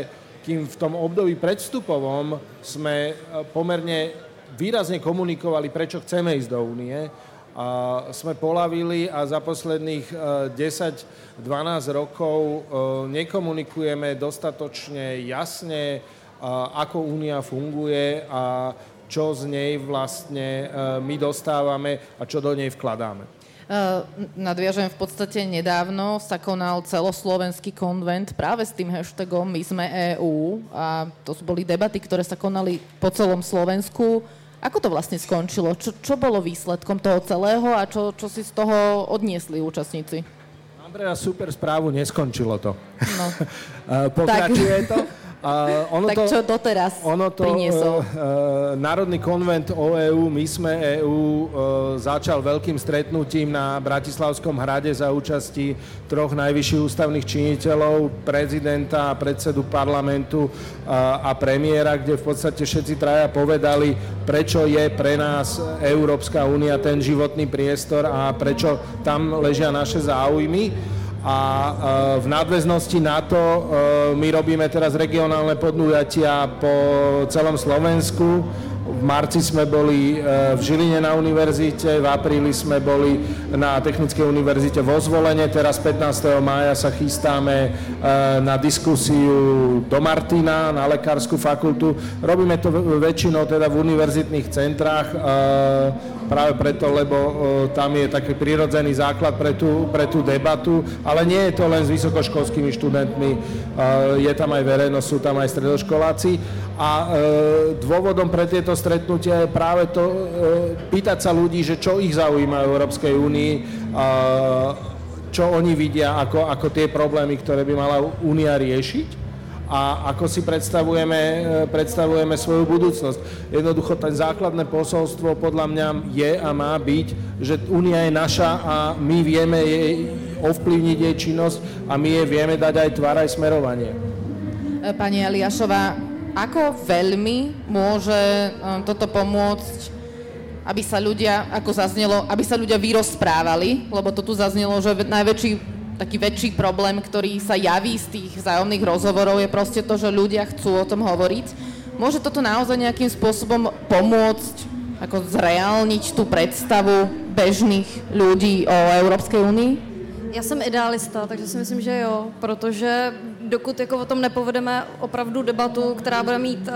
kým v tom období predstupovom sme e, pomerne výrazne komunikovali, prečo chceme ísť do únie, a sme polavili a za posledných 10-12 e, rokov e, nekomunikujeme dostatočne jasne, ako únia funguje a čo z nej vlastne e, my dostávame a čo do nej vkladáme. Uh, nadviažem, v podstate nedávno sa konal celoslovenský konvent práve s tým hashtagom My sme EU a to boli debaty, ktoré sa konali po celom Slovensku. Ako to vlastne skončilo? Čo, čo bolo výsledkom toho celého a čo, čo si z toho odniesli účastníci? Andrea, super správu, neskončilo to. No. Pokračuje tak. to. Uh, ono tak to, čo doteraz ono to, priniesol? Uh, uh, Národný konvent o EU, my sme EU, uh, začal veľkým stretnutím na Bratislavskom hrade za účasti troch najvyšších ústavných činiteľov, prezidenta, predsedu parlamentu uh, a premiéra, kde v podstate všetci traja povedali, prečo je pre nás Európska únia ten životný priestor a prečo tam ležia naše záujmy a e, v nadväznosti na to e, my robíme teraz regionálne podujatia po celom Slovensku. V marci sme boli e, v Žiline na univerzite, v apríli sme boli na Technickej univerzite vo Zvolene, teraz 15. mája sa chystáme na diskusiu do Martina, na lekárskú fakultu. Robíme to väčšinou teda v univerzitných centrách práve preto, lebo tam je taký prirodzený základ pre tú, pre tú debatu, ale nie je to len s vysokoškolskými študentmi, je tam aj verejnosť, sú tam aj stredoškoláci a e, dôvodom pre tieto stretnutia je práve to e, pýtať sa ľudí, že čo ich zaujíma v Európskej únii, čo oni vidia ako, ako tie problémy, ktoré by mala únia riešiť a ako si predstavujeme, e, predstavujeme svoju budúcnosť. Jednoducho ten základné posolstvo podľa mňa je a má byť, že Únia je naša a my vieme jej ovplyvniť jej činnosť a my jej vieme dať aj tvár, aj smerovanie. E, pani Eliášová, ako veľmi môže e, toto pomôcť aby sa ľudia, ako zaznelo, aby sa ľudia vyrozprávali, lebo to tu zaznelo, že najväčší taký väčší problém, ktorý sa javí z tých vzájomných rozhovorov, je proste to, že ľudia chcú o tom hovoriť. Môže toto naozaj nejakým spôsobom pomôcť, ako zreálniť tú predstavu bežných ľudí o Európskej únii? Já jsem idealista, takže si myslím, že jo, protože dokud jako o tom nepovedeme opravdu debatu, která bude mít uh,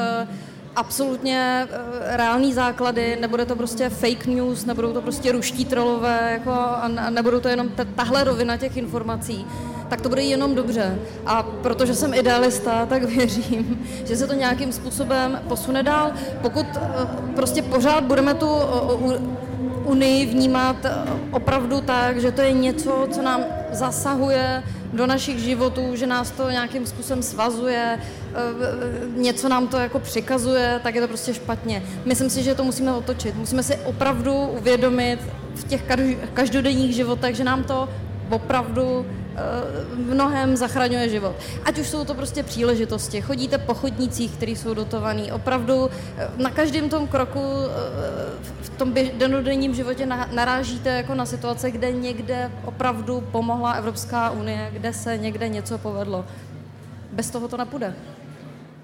absolutně uh, reální základy, nebude to prostě fake news, nebudou to prostě ruští trolové jako, a, nebudou to jenom tahle rovina těch informací, tak to bude jenom dobře. A protože jsem idealista, tak věřím, že se to nějakým způsobem posune dál. Pokud uh, prostě pořád budeme tu Unii vnímat opravdu tak, že to je něco, co nám zasahuje do našich životů, že nás to nějakým způsobem svazuje, eh, něco nám to jako přikazuje, tak je to prostě špatně. Myslím si, že to musíme otočit. Musíme si opravdu uvědomit v těch každodenních životech, že nám to opravdu mnohem zachraňuje život. Ať už jsou to prostě příležitosti. Chodíte po chodnících, které jsou dotované. Opravdu eh, na každém tom kroku eh, v tom denodenním životě narážíte jako na situace, kde někde opravdu pomohla Evropská unie, kde se někde něco povedlo. Bez toho to nepůjde.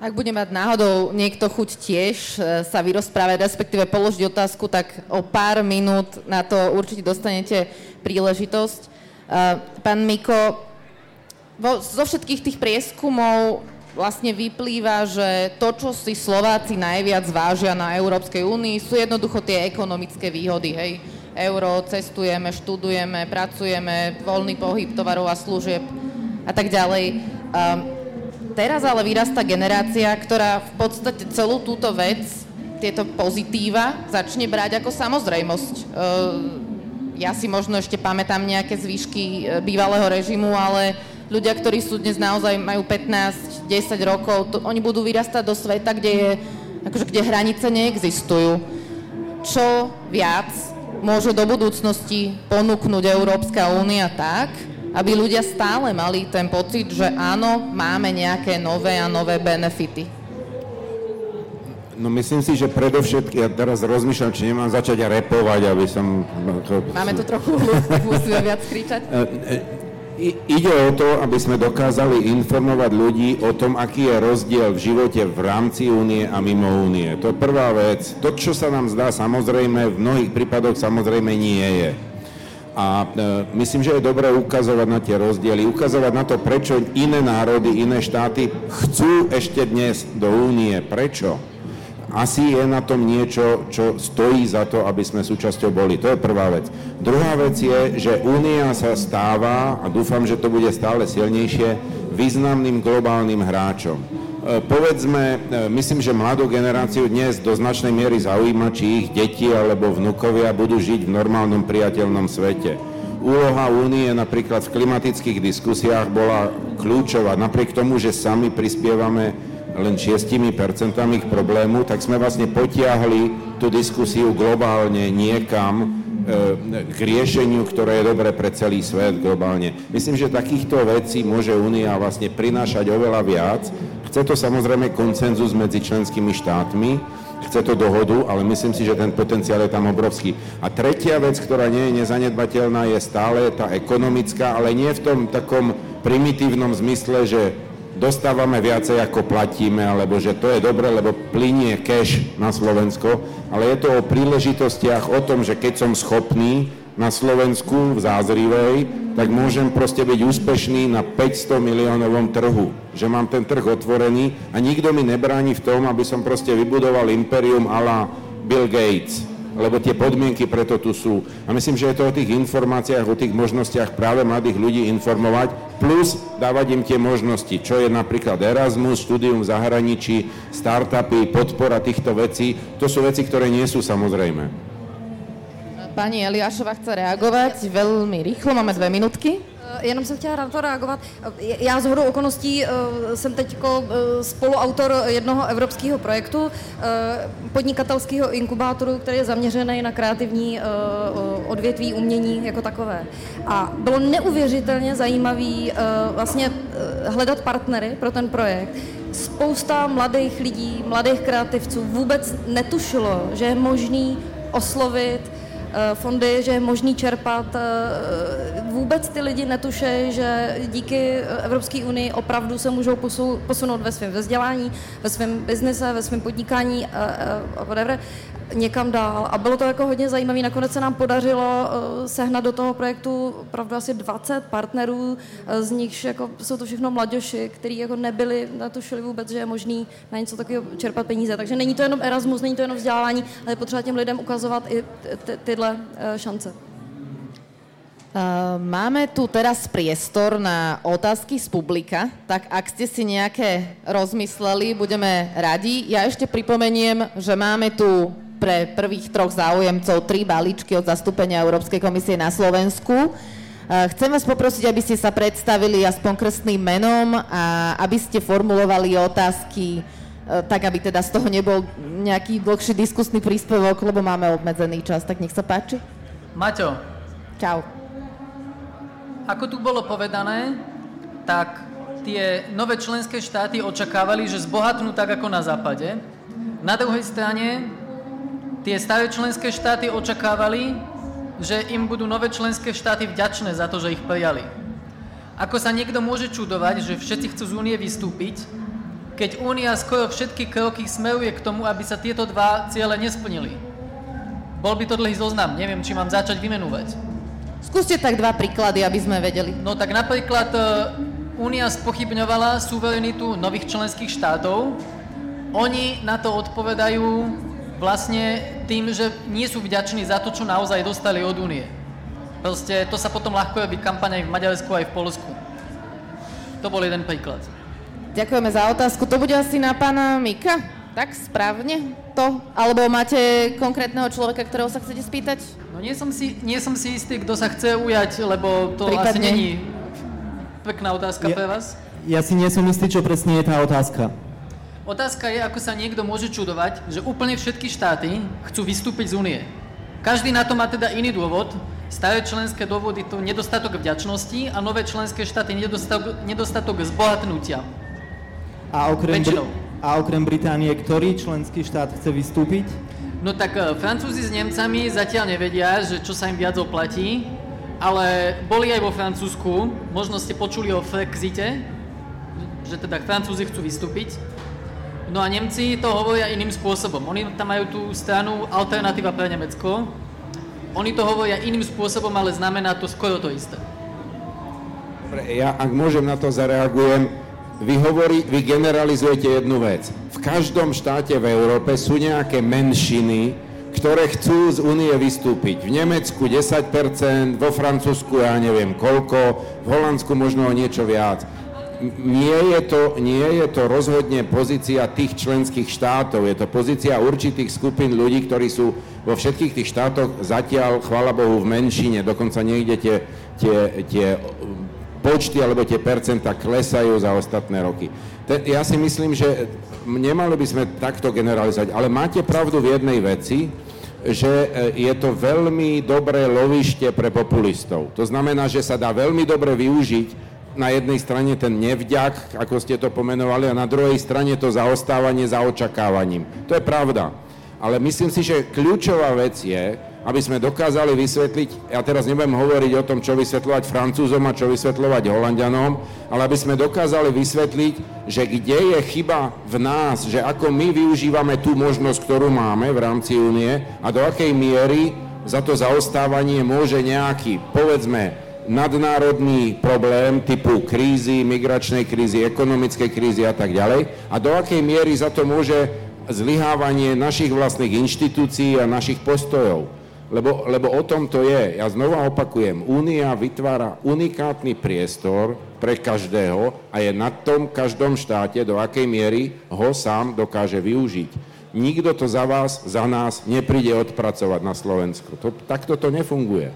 Ak bude mať náhodou niekto chuť tiež eh, sa vyrozprávať, respektíve položiť otázku, tak o pár minút na to určite dostanete príležitosť. Pán Miko, zo všetkých tých prieskumov vlastne vyplýva, že to, čo si Slováci najviac vážia na Európskej únii, sú jednoducho tie ekonomické výhody, hej. Euro, cestujeme, študujeme, pracujeme, voľný pohyb tovarov a služieb a tak ďalej. Um, teraz ale vyrastá generácia, ktorá v podstate celú túto vec, tieto pozitíva, začne brať ako samozrejmosť. Uh, ja si možno ešte pamätám nejaké zvyšky e, bývalého režimu, ale ľudia, ktorí sú dnes naozaj majú 15, 10 rokov, to, oni budú vyrastať do sveta, kde, je, akože, kde hranice neexistujú. Čo viac môže do budúcnosti ponúknuť Európska únia tak, aby ľudia stále mali ten pocit, že áno, máme nejaké nové a nové benefity. No myslím si, že predovšetkým, ja teraz rozmýšľam, či nemám začať repovať, aby som... To, Máme to trochu musíme viac kričať. E, e, ide o to, aby sme dokázali informovať ľudí o tom, aký je rozdiel v živote v rámci únie a mimo únie. To je prvá vec. To, čo sa nám zdá samozrejme, v mnohých prípadoch samozrejme nie je. A e, myslím, že je dobré ukazovať na tie rozdiely, ukazovať na to, prečo iné národy, iné štáty chcú ešte dnes do únie. Prečo? Asi je na tom niečo, čo stojí za to, aby sme súčasťou boli. To je prvá vec. Druhá vec je, že Únia sa stáva, a dúfam, že to bude stále silnejšie, významným globálnym hráčom. E, povedzme, e, myslím, že mladú generáciu dnes do značnej miery zaujíma, či ich deti alebo vnukovia budú žiť v normálnom priateľnom svete. Úloha únie napríklad v klimatických diskusiách bola kľúčová, napriek tomu, že sami prispievame len 6% ich problému, tak sme vlastne potiahli tú diskusiu globálne niekam e, k riešeniu, ktoré je dobré pre celý svet globálne. Myslím, že takýchto vecí môže Únia vlastne prinášať oveľa viac. Chce to samozrejme koncenzus medzi členskými štátmi, chce to dohodu, ale myslím si, že ten potenciál je tam obrovský. A tretia vec, ktorá nie je nezanedbateľná, je stále tá ekonomická, ale nie v tom takom primitívnom zmysle, že dostávame viacej ako platíme, alebo že to je dobre, lebo plinie cash na Slovensko, ale je to o príležitostiach, o tom, že keď som schopný na Slovensku v Zázrivej, tak môžem proste byť úspešný na 500 miliónovom trhu. Že mám ten trh otvorený a nikto mi nebráni v tom, aby som proste vybudoval imperium ala Bill Gates lebo tie podmienky preto tu sú. A myslím, že je to o tých informáciách, o tých možnostiach práve mladých ľudí informovať, plus dávať im tie možnosti, čo je napríklad Erasmus, štúdium v zahraničí, startupy, podpora týchto vecí. To sú veci, ktoré nie sú samozrejme. Pani Eliášova chce reagovať veľmi rýchlo, máme dve minútky. Eh, jenom jsem chtěla na to reagovat. Eh, já z hodou okolností eh, jsem teď spoluautor jednoho evropského projektu, podnikatelského inkubátoru, který je zaměřený na kreativní odvětví umění jako takové. A bylo neuvěřitelně zajímavý vlastně hledat partnery pro ten projekt. Spousta mladých lidí, mladých kreativců vůbec netušilo, že je možný oslovit fondy, že je možný čerpat. Eh, vůbec ty lidi netuší, že díky Evropské unii opravdu se můžou posunout ve svém vzdělání, ve svém biznise, ve svém podnikání a whatever někam dál. A bylo to jako hodně zajímavé. Nakonec se nám podařilo uh, sehnat do toho projektu opravdu asi 20 partnerů, uh, z nichž jako, jsou to všechno mladěši, kteří jako nebyli, netušili vůbec, že je možný na něco takového čerpat peníze. Takže není to jenom Erasmus, není to jenom vzdělávání, ale je potřeba těm lidem ukazovat i ty, tyhle uh, šance. Máme tu teraz priestor na otázky z publika, tak ak ste si nejaké rozmysleli, budeme radi. Ja ešte pripomeniem, že máme tu pre prvých troch záujemcov tri balíčky od zastúpenia Európskej komisie na Slovensku. E, chcem vás poprosiť, aby ste sa predstavili aspoň krstným menom a aby ste formulovali otázky e, tak, aby teda z toho nebol nejaký dlhší diskusný príspevok, lebo máme obmedzený čas. Tak nech sa páči. Maťo. Čau. Ako tu bolo povedané, tak tie nové členské štáty očakávali, že zbohatnú tak ako na západe. Na druhej strane Tie staré členské štáty očakávali, že im budú nové členské štáty vďačné za to, že ich prijali. Ako sa niekto môže čudovať, že všetci chcú z únie vystúpiť, keď únia skoro všetky kroky smeruje k tomu, aby sa tieto dva ciele nesplnili. Bol by to dlhý zoznam, neviem, či mám začať vymenúvať. Skúste tak dva príklady, aby sme vedeli. No tak napríklad e, Únia spochybňovala suverenitu nových členských štátov. Oni na to odpovedajú vlastne tým, že nie sú vďační za to, čo naozaj dostali od únie. Proste to sa potom ľahko robí kampaň aj v Maďarsku, aj v Polsku. To bol jeden príklad. Ďakujeme za otázku. To bude asi na pána Mika? Tak správne to? Alebo máte konkrétneho človeka, ktorého sa chcete spýtať? No nie som si, nie som si istý, kto sa chce ujať, lebo to Prípadne. asi není pekná otázka ja, pre vás. Ja si nie som istý, čo presne je tá otázka. Otázka je, ako sa niekto môže čudovať, že úplne všetky štáty chcú vystúpiť z únie. Každý na to má teda iný dôvod. Staré členské dôvody to nedostatok vďačnosti a nové členské štáty nedostatok, nedostatok zbohatnutia. A okrem, Br- a okrem Británie, ktorý členský štát chce vystúpiť? No tak uh, Francúzi s Nemcami zatiaľ nevedia, že čo sa im viac oplatí, ale boli aj vo Francúzsku, možno ste počuli o Frexite, že teda Francúzi chcú vystúpiť. No a Nemci to hovoria iným spôsobom. Oni tam majú tú stranu Alternatíva pre Nemecko. Oni to hovoria iným spôsobom, ale znamená to skoro to isté. Dobre, ja ak môžem na to zareagujem, vy, hovorí, vy generalizujete jednu vec. V každom štáte v Európe sú nejaké menšiny, ktoré chcú z únie vystúpiť. V Nemecku 10%, vo Francúzsku ja neviem koľko, v Holandsku možno o niečo viac nie je, to, nie je to rozhodne pozícia tých členských štátov, je to pozícia určitých skupín ľudí, ktorí sú vo všetkých tých štátoch zatiaľ, chvála Bohu, v menšine, dokonca niekde tie, tie, tie počty alebo tie percenta klesajú za ostatné roky. Ja si myslím, že nemali by sme takto generalizovať, ale máte pravdu v jednej veci, že e, je to veľmi dobré lovište pre populistov. To znamená, že sa dá veľmi dobre využiť na jednej strane ten nevďak, ako ste to pomenovali, a na druhej strane to zaostávanie za očakávaním. To je pravda. Ale myslím si, že kľúčová vec je, aby sme dokázali vysvetliť, ja teraz nebudem hovoriť o tom, čo vysvetľovať Francúzom a čo vysvetľovať Holandianom, ale aby sme dokázali vysvetliť, že kde je chyba v nás, že ako my využívame tú možnosť, ktorú máme v rámci únie a do akej miery za to zaostávanie môže nejaký, povedzme, nadnárodný problém typu krízy, migračnej krízy, ekonomickej krízy a tak ďalej a do akej miery za to môže zlyhávanie našich vlastných inštitúcií a našich postojov. Lebo, lebo o tom to je. Ja znova opakujem, Únia vytvára unikátny priestor pre každého a je na tom každom štáte, do akej miery ho sám dokáže využiť. Nikto to za vás, za nás nepríde odpracovať na Slovensku. To, takto to nefunguje.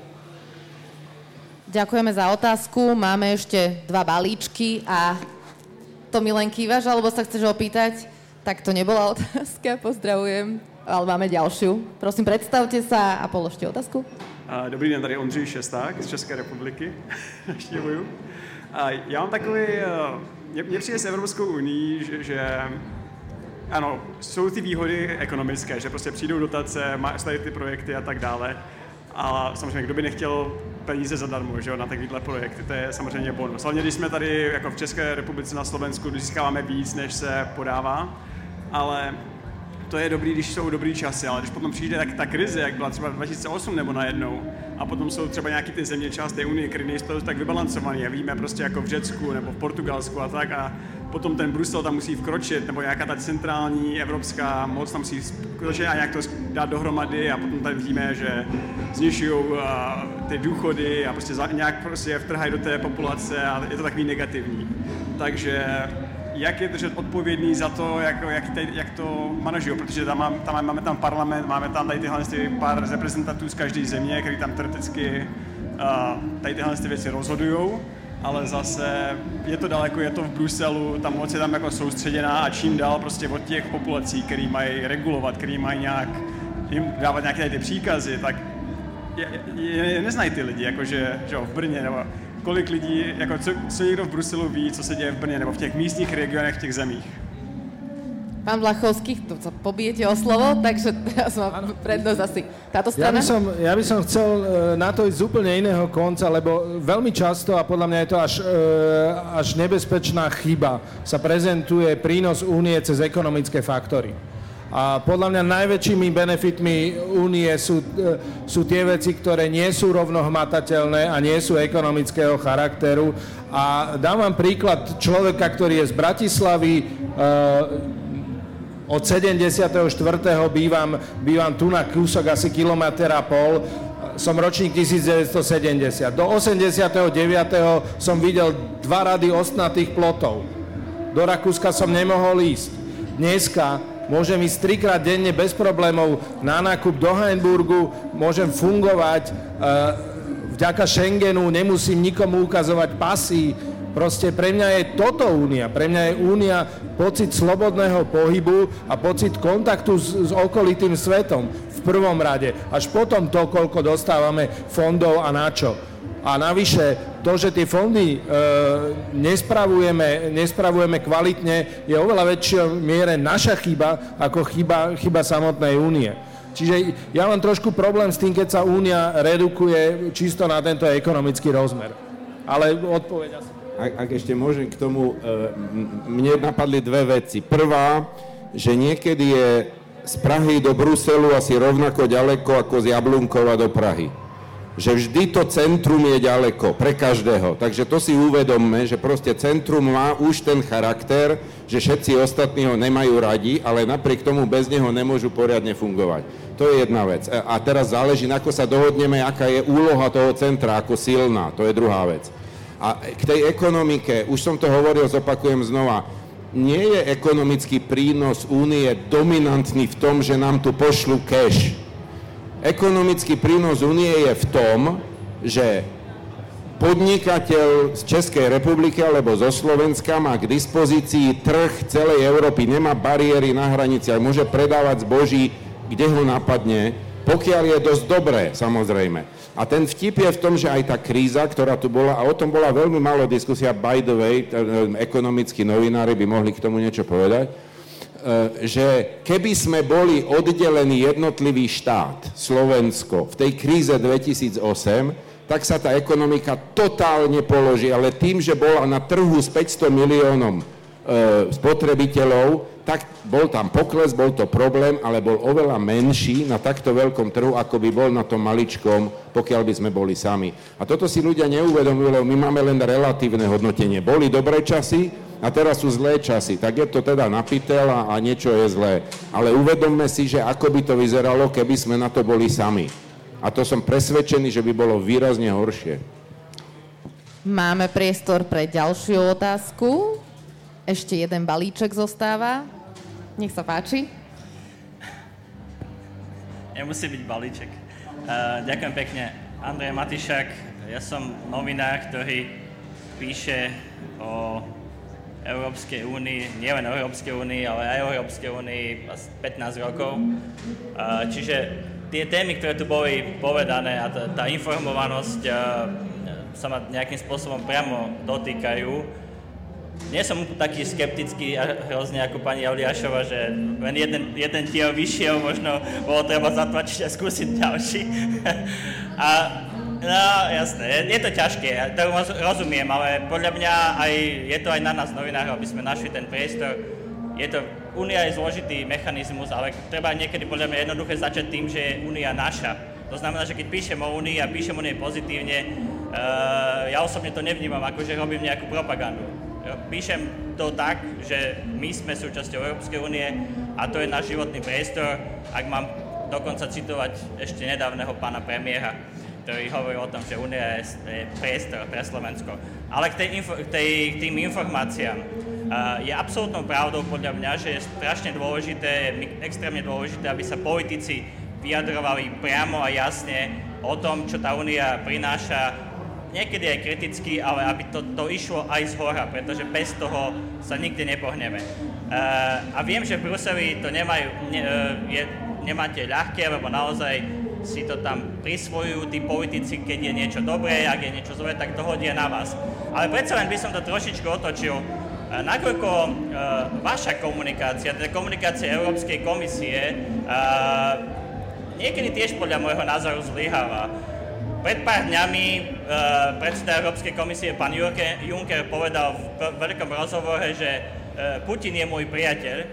Ďakujeme za otázku. Máme ešte dva balíčky a to mi len kývaš, alebo sa chceš opýtať? Tak to nebola otázka, pozdravujem. Ale máme ďalšiu. Prosím, predstavte sa a položte otázku. Dobrý den, tady Ondřej Šesták z České republiky. Naštěvuju. Já mám takový... Mně přijde s Evropskou unii, že, že ano, jsou ty výhody ekonomické, že prostě přijdou dotace, tady ty projekty a tak dále. A samozřejmě, kdo by nechtěl peníze zadarmo, že jo, na takovýhle projekty, to je samozřejmě bonus. Hlavně když jsme tady jako v České republice na Slovensku, získáváme víc, než se podává, ale to je dobrý, když jsou dobrý časy, ale když potom přijde tak ta krize, jak byla třeba 2008 nebo najednou, a potom jsou třeba nějaký ty země část té unie, které nejsou tak vybalancované a víme prostě jako v Řecku nebo v Portugalsku a tak a potom ten Brusel tam musí vkročit, nebo nějaká ta centrální evropská moc tam musí vkročit a nějak to dát dohromady a potom tady vidíme, že znižují uh, ty důchody a prostě za, nějak prostě vtrhají do té populace a je to takový negativní. Takže jak je držet odpovědný za to, jak, jak, te, jak to manažují, protože tam, mám, tam máme tam parlament, máme tam tady tyhle ty pár reprezentantů z každé země, který tam teoreticky uh, tady tyhle ty věci rozhodují, ale zase je to daleko, je to v Bruselu, ta moc je tam jako soustředěná a čím dál prostě od těch populací, který mají regulovat, který mají nějak jim dávat nějaké ty příkazy, tak je, je, je neznají ty lidi, jakože že v Brně nebo kolik lidí, jako co, co někdo v Bruselu ví, co se děje v Brně nebo v těch místních regionech, v těch zemích. Pán Vlachovský, to sa pobijete o slovo, takže teraz mám prednosť asi táto Ja strana. by, som, ja by som chcel e, na to ísť z úplne iného konca, lebo veľmi často, a podľa mňa je to až, e, až nebezpečná chyba, sa prezentuje prínos únie cez ekonomické faktory. A podľa mňa najväčšími benefitmi únie sú, e, sú tie veci, ktoré nie sú rovnohmatateľné a nie sú ekonomického charakteru. A dám vám príklad človeka, ktorý je z Bratislavy, od 74. bývam, bývam tu na kúsok asi kilometr a pol, som ročník 1970. Do 89. som videl dva rady ostnatých plotov. Do Rakúska som nemohol ísť. Dneska môžem ísť trikrát denne bez problémov na nákup do Heinburgu, môžem fungovať, e, vďaka Schengenu nemusím nikomu ukazovať pasy, Proste pre mňa je toto únia. Pre mňa je únia pocit slobodného pohybu a pocit kontaktu s, s okolitým svetom v prvom rade. Až potom to, koľko dostávame fondov a na čo. A navyše, to, že tie fondy e, nespravujeme, nespravujeme kvalitne, je oveľa väčšia miere naša chyba ako chyba, chyba samotnej únie. Čiže ja mám trošku problém s tým, keď sa únia redukuje čisto na tento ekonomický rozmer. Ale odpoveď asi. Ak, ešte môžem k tomu, e, mne napadli dve veci. Prvá, že niekedy je z Prahy do Bruselu asi rovnako ďaleko ako z Jablunkova do Prahy. Že vždy to centrum je ďaleko, pre každého. Takže to si uvedomme, že proste centrum má už ten charakter, že všetci ostatní ho nemajú radi, ale napriek tomu bez neho nemôžu poriadne fungovať. To je jedna vec. A teraz záleží, ako sa dohodneme, aká je úloha toho centra, ako silná. To je druhá vec. A k tej ekonomike, už som to hovoril, zopakujem znova, nie je ekonomický prínos únie dominantný v tom, že nám tu pošlu cash. Ekonomický prínos únie je v tom, že podnikateľ z Českej republiky alebo zo Slovenska má k dispozícii trh celej Európy, nemá bariéry na hraniciach, môže predávať zboží, kde ho napadne, pokiaľ je dosť dobré, samozrejme. A ten vtip je v tom, že aj tá kríza, ktorá tu bola, a o tom bola veľmi málo diskusia, by the way, ekonomickí novinári by mohli k tomu niečo povedať, e, že keby sme boli oddelený jednotlivý štát, Slovensko, v tej kríze 2008, tak sa tá ekonomika totálne položí, ale tým, že bola na trhu s 500 miliónom e, spotrebiteľov, tak bol tam pokles, bol to problém, ale bol oveľa menší na takto veľkom trhu, ako by bol na tom maličkom, pokiaľ by sme boli sami. A toto si ľudia neuvedomujú, lebo my máme len relatívne hodnotenie. Boli dobré časy a teraz sú zlé časy. Tak je to teda napitel a, a niečo je zlé. Ale uvedomme si, že ako by to vyzeralo, keby sme na to boli sami. A to som presvedčený, že by bolo výrazne horšie. Máme priestor pre ďalšiu otázku. Ešte jeden balíček zostáva. Nech sa páči. Nemusí byť balíček. Uh, ďakujem pekne. Andrej Matišak, ja som novinár, ktorý píše o Európskej únii, nielen o Európskej únii, ale aj o Európskej únii 15 rokov. Uh, čiže tie témy, ktoré tu boli povedané a tá informovanosť uh, sa ma nejakým spôsobom priamo dotýkajú. Nie som taký skeptický a hrozne ako pani Jauliašova, že len jeden, jeden tiel vyšiel, možno bolo treba zatlačiť a skúsiť ďalší. a No, jasné, je, to ťažké, to rozumiem, ale podľa mňa aj, je to aj na nás novinárov, aby sme našli ten priestor. Je to, Únia je zložitý mechanizmus, ale treba niekedy podľa mňa jednoduché začať tým, že je Únia naša. To znamená, že keď píšem o Únii a píšem o nej pozitívne, uh, ja osobne to nevnímam ako, že robím nejakú propagandu. Píšem to tak, že my sme súčasťou Európskej únie a to je náš životný priestor, ak mám dokonca citovať ešte nedávneho pána premiéra ktorý hovoril o tom, že Únia je, priestor pre Slovensko. Ale k, tej k, tej, k tým informáciám. Je absolútnou pravdou podľa mňa, že je strašne dôležité, extrémne dôležité, aby sa politici vyjadrovali priamo a jasne o tom, čo tá Únia prináša, niekedy aj kriticky, ale aby to, to išlo aj z hora, pretože bez toho sa nikde nepohneme. Uh, a viem, že v Bruseli to nemajú, ne, uh, je, nemáte ľahké, lebo naozaj si to tam prisvojujú tí politici, keď je niečo dobré, ak je niečo zlé, tak to hodia na vás. Ale predsa len by som to trošičku otočil. E, nakoľko uh, vaša komunikácia, teda komunikácia Európskej komisie, uh, niekedy tiež podľa môjho názoru zlyháva. Pred pár dňami uh, predseda Európskej komisie, pán Juncker, povedal v veľkom rozhovore, že uh, Putin je môj priateľ.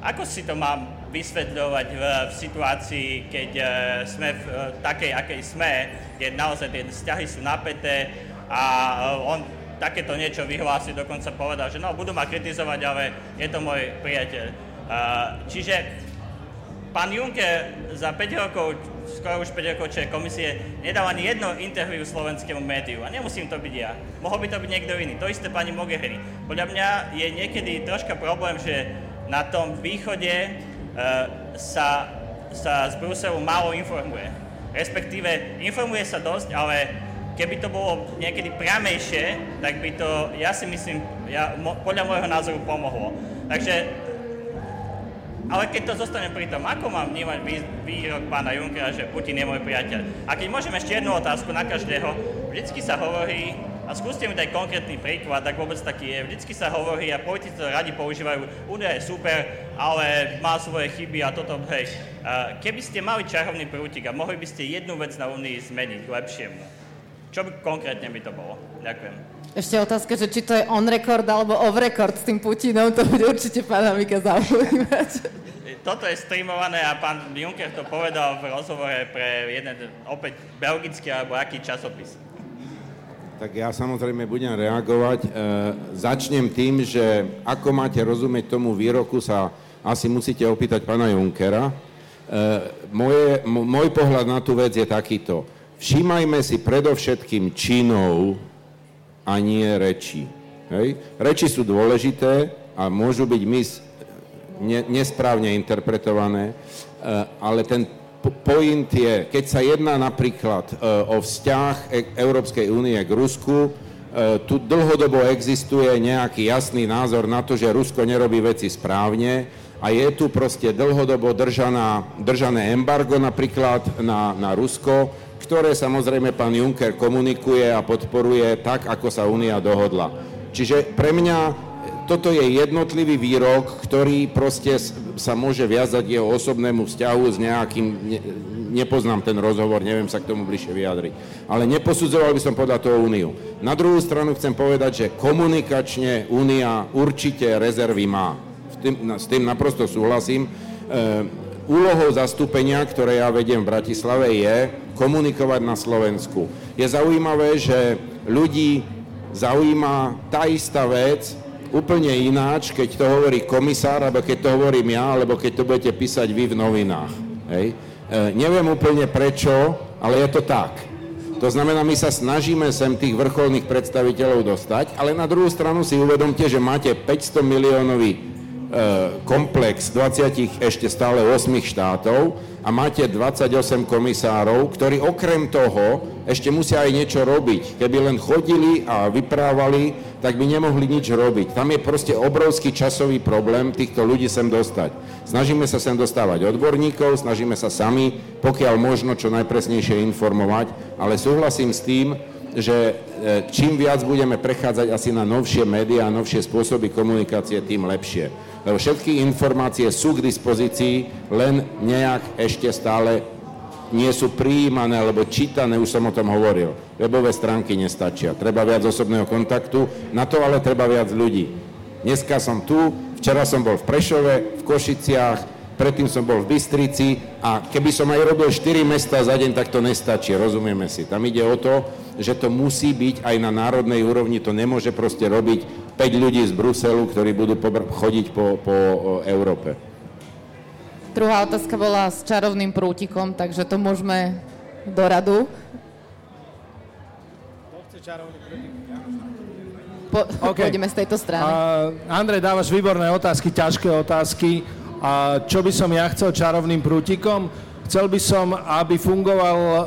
Ako si to mám vysvetľovať v, v situácii, keď uh, sme v uh, takej, akej sme, keď naozaj tie vzťahy sú napäté a uh, on takéto niečo vyhlási, dokonca povedal, že no, budú ma kritizovať, ale je to môj priateľ. Uh, čiže pán Juncker za 5 rokov, skoro už 5 rokov, komisie, nedal ani jedno interviu slovenskému médiu. A nemusím to byť ja. Mohol by to byť niekto iný. To isté pani Mogherini. Podľa mňa je niekedy troška problém, že na tom východe Eh, sa, sa z Bruselu málo informuje. Respektíve informuje sa dosť, ale keby to bolo niekedy priamejšie, tak by to, ja si myslím, ja, mo, podľa môjho názoru pomohlo. Takže, ale keď to zostane pri tom, ako mám vnímať vý, výrok pána Junckera, že Putin je môj priateľ? A keď môžem ešte jednu otázku na každého, vždycky sa hovorí, a skúste mi dať konkrétny príklad, ak vôbec taký je. Vždycky sa hovorí a politici to radi používajú, Únia je super, ale má svoje chyby a toto, hej. Keby ste mali čarovný prútik a mohli by ste jednu vec na Únii zmeniť k lepšiemu, čo by konkrétne by to bolo? Ďakujem. Ešte otázka, že či to je on record alebo off record s tým Putinom, to bude určite pána Mika zaujímať. Toto je streamované a pán Juncker to povedal v rozhovore pre jeden opäť belgický alebo aký časopis. Tak ja samozrejme budem reagovať. E, začnem tým, že ako máte rozumieť tomu výroku, sa asi musíte opýtať pána Junkera. E, moje, môj pohľad na tú vec je takýto. Všímajme si predovšetkým činov a nie reči. Hej? Reči sú dôležité a môžu byť mis ne, nesprávne interpretované, e, ale ten point je, keď sa jedná napríklad e, o vzťah e, Európskej únie k Rusku, tu dlhodobo existuje nejaký jasný názor na to, že Rusko nerobí veci správne a je tu proste dlhodobo držaná, držané embargo napríklad na, na Rusko, ktoré samozrejme pán Juncker komunikuje a podporuje tak, ako sa únia dohodla. Čiže pre mňa toto je jednotlivý výrok, ktorý proste sa môže viazať jeho osobnému vzťahu s nejakým, ne, nepoznám ten rozhovor, neviem sa k tomu bližšie vyjadriť. Ale neposudzoval by som podľa toho úniu. Na druhú stranu chcem povedať, že komunikačne únia určite rezervy má. S tým, s tým naprosto súhlasím. E, úlohou zastúpenia, ktoré ja vediem v Bratislave, je komunikovať na Slovensku. Je zaujímavé, že ľudí zaujíma tá istá vec, úplne ináč, keď to hovorí komisár, alebo keď to hovorím ja, alebo keď to budete písať vy v novinách. Hej. E, neviem úplne prečo, ale je to tak. To znamená, my sa snažíme sem tých vrcholných predstaviteľov dostať, ale na druhú stranu si uvedomte, že máte 500 miliónový e, komplex 20 ešte stále 8 štátov a máte 28 komisárov, ktorí okrem toho ešte musia aj niečo robiť. Keby len chodili a vyprávali, tak by nemohli nič robiť. Tam je proste obrovský časový problém týchto ľudí sem dostať. Snažíme sa sem dostávať odborníkov, snažíme sa sami, pokiaľ možno čo najpresnejšie informovať, ale súhlasím s tým, že e, čím viac budeme prechádzať asi na novšie médiá a novšie spôsoby komunikácie, tým lepšie. Lebo všetky informácie sú k dispozícii, len nejak ešte stále nie sú prijímané alebo čítané, už som o tom hovoril. Webové stránky nestačia. Treba viac osobného kontaktu, na to ale treba viac ľudí. Dneska som tu, včera som bol v Prešove, v Košiciach, predtým som bol v Bystrici a keby som aj robil 4 mesta za deň, tak to nestačí, rozumieme si. Tam ide o to, že to musí byť aj na národnej úrovni, to nemôže proste robiť 5 ľudí z Bruselu, ktorí budú chodiť po, po Európe. Druhá otázka bola s čarovným prútikom, takže to môžeme do radu. Po, okay. Pôjdeme z tejto strany. Uh, Andrej, dávaš výborné otázky, ťažké otázky. A čo by som ja chcel čarovným prútikom? Chcel by som, aby fungoval uh,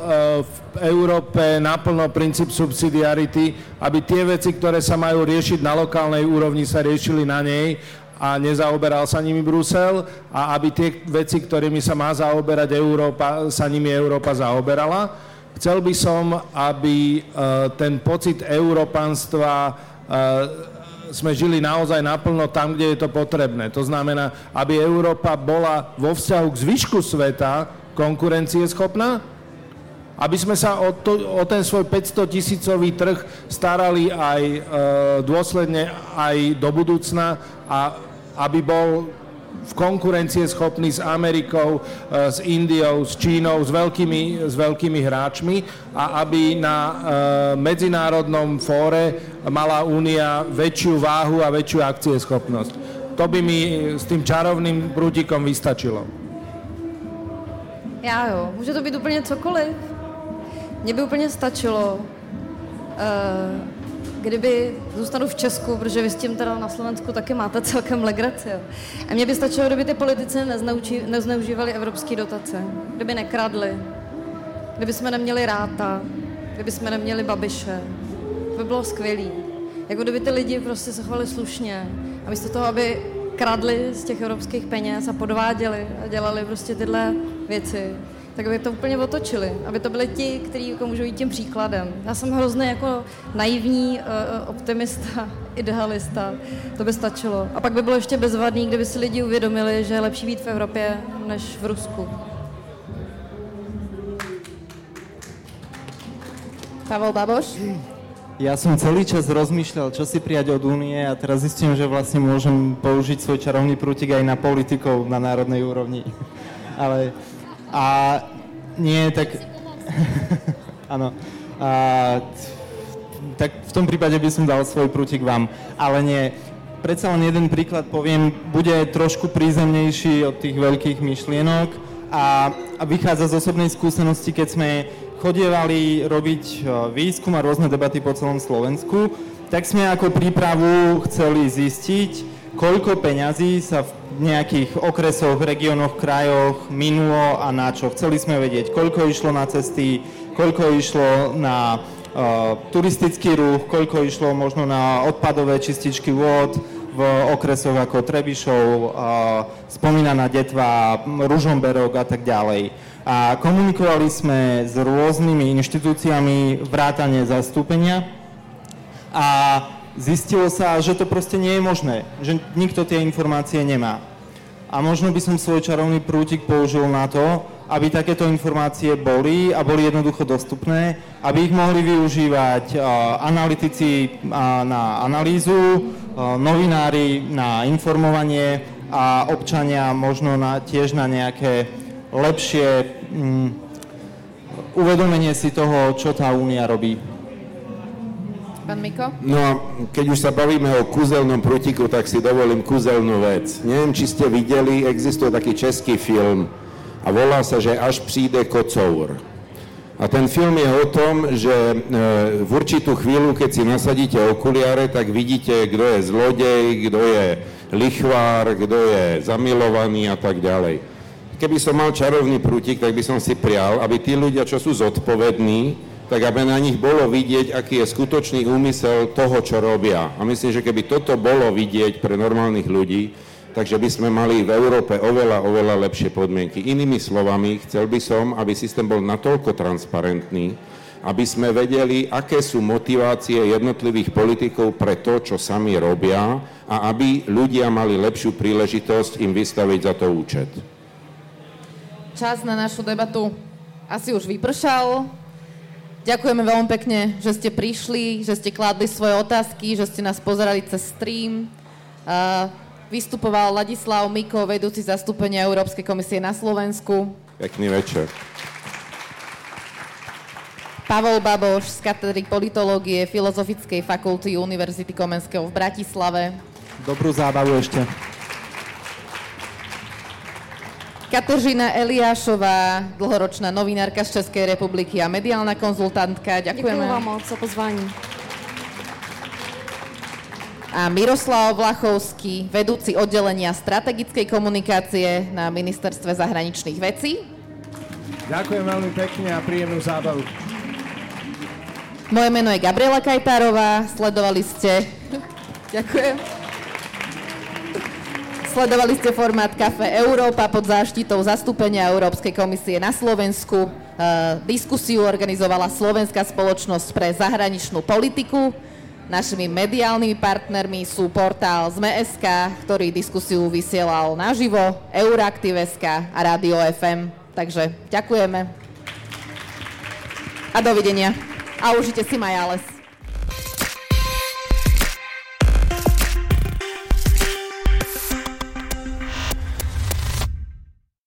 v Európe naplno princíp subsidiarity, aby tie veci, ktoré sa majú riešiť na lokálnej úrovni, sa riešili na nej a nezaoberal sa nimi Brusel a aby tie veci, ktorými sa má zaoberať Európa, sa nimi Európa zaoberala. Chcel by som, aby e, ten pocit európanstva e, sme žili naozaj naplno tam, kde je to potrebné. To znamená, aby Európa bola vo vzťahu k zvyšku sveta konkurencieschopná, aby sme sa o, to, o ten svoj 500 tisícový trh starali aj e, dôsledne aj do budúcna a aby bol v konkurencie schopný s Amerikou, e, s Indiou, s Čínou, s veľkými, s veľkými hráčmi a aby na e, medzinárodnom fóre mala únia väčšiu váhu a väčšiu akcieschopnosť. To by mi s tým čarovným prútikom vystačilo. Já jo, může to být úplně cokoliv. Mně by úplně stačilo, uh, kdyby zůstanu v Česku, protože vy s tím teda na Slovensku taky máte celkem legraci. A mně by stačilo, kdyby ty politici nezneužívali evropské dotace, kdyby nekradli, kdyby jsme neměli ráta, kdyby jsme neměli babiše. To by bylo skvělé. Jako kdyby ty lidi prostě se chovali slušně a místo toho, aby kradli z těch evropských peněz a podváděli a dělali prostě tyhle věci, tak aby to úplně otočili, aby to byli ti, kteří jako můžou jít tím příkladem. Já jsem hrozně jako naivní uh, optimista, idealista, to by stačilo. A pak by bylo ještě bezvadný, kdyby si lidi uvědomili, že je lepší být v Evropě než v Rusku. Pavel Baboš? Ja som celý čas rozmýšľal, čo si prijať od únie a teraz zistím, že vlastne môžem použiť svoj čarovný prútik aj na politikov na národnej úrovni. Ale a nie, tak... Áno. Tak v tom prípade by som dal svoj prútik vám. Ale nie, predsa len jeden príklad poviem, bude trošku prízemnejší od tých veľkých myšlienok a, a vychádza z osobnej skúsenosti, keď sme chodievali robiť e, výskum a rôzne debaty po celom Slovensku, tak sme ako prípravu chceli zistiť, koľko peňazí sa v nejakých okresoch, regiónoch, krajoch minulo a na čo. Chceli sme vedieť, koľko išlo na cesty, koľko išlo na uh, turistický ruch, koľko išlo možno na odpadové čističky vôd v okresoch ako Trebišov, uh, spomínaná Detva, Ružomberok a tak ďalej. A komunikovali sme s rôznymi inštitúciami vrátane zastúpenia a zistilo sa, že to proste nie je možné, že nikto tie informácie nemá. A možno by som svoj čarovný prútik použil na to, aby takéto informácie boli a boli jednoducho dostupné, aby ich mohli využívať analytici na analýzu, novinári na informovanie a občania možno na, tiež na nejaké lepšie mm, uvedomenie si toho, čo tá únia robí. Pán Miko? No keď už sa bavíme o kúzelnom prutiku, tak si dovolím kúzelnú vec. Neviem, či ste videli, existuje taký český film a volá sa, že až príde kocour. A ten film je o tom, že e, v určitú chvíľu, keď si nasadíte okuliare, tak vidíte, kto je zlodej, kto je lichvár, kto je zamilovaný a tak ďalej. Keby som mal čarovný prútik, tak by som si prial, aby tí ľudia, čo sú zodpovední, tak aby na nich bolo vidieť, aký je skutočný úmysel toho, čo robia. A myslím, že keby toto bolo vidieť pre normálnych ľudí, takže by sme mali v Európe oveľa, oveľa lepšie podmienky. Inými slovami, chcel by som, aby systém bol natoľko transparentný, aby sme vedeli, aké sú motivácie jednotlivých politikov pre to, čo sami robia a aby ľudia mali lepšiu príležitosť im vystaviť za to účet. Čas na našu debatu asi už vypršal. Ďakujeme veľmi pekne, že ste prišli, že ste kladli svoje otázky, že ste nás pozerali cez stream. Uh, vystupoval Ladislav Miko, vedúci zastúpenia Európskej komisie na Slovensku. Pekný večer. Pavol Baboš z katedry politológie Filozofickej fakulty Univerzity Komenského v Bratislave. Dobrú zábavu ešte. Kateřina Eliášová, dlhoročná novinárka z Českej republiky a mediálna konzultantka. Ďakujeme. Děkuji vám moc za pozvání. A Miroslav Vlachovský, vedúci oddelenia strategickej komunikácie na Ministerstve zahraničných vecí. Ďakujem veľmi pekne a príjemnú zábavu. Moje meno je Gabriela Kajtárová, sledovali ste... Ďakujem. Sledovali ste formát Kafe Európa pod záštitou zastúpenia Európskej komisie na Slovensku. E, diskusiu organizovala Slovenská spoločnosť pre zahraničnú politiku. Našimi mediálnymi partnermi sú portál ZME.sk, ktorý diskusiu vysielal naživo, Euraktiv.sk a Radio FM. Takže ďakujeme. A dovidenia. A užite si Majales.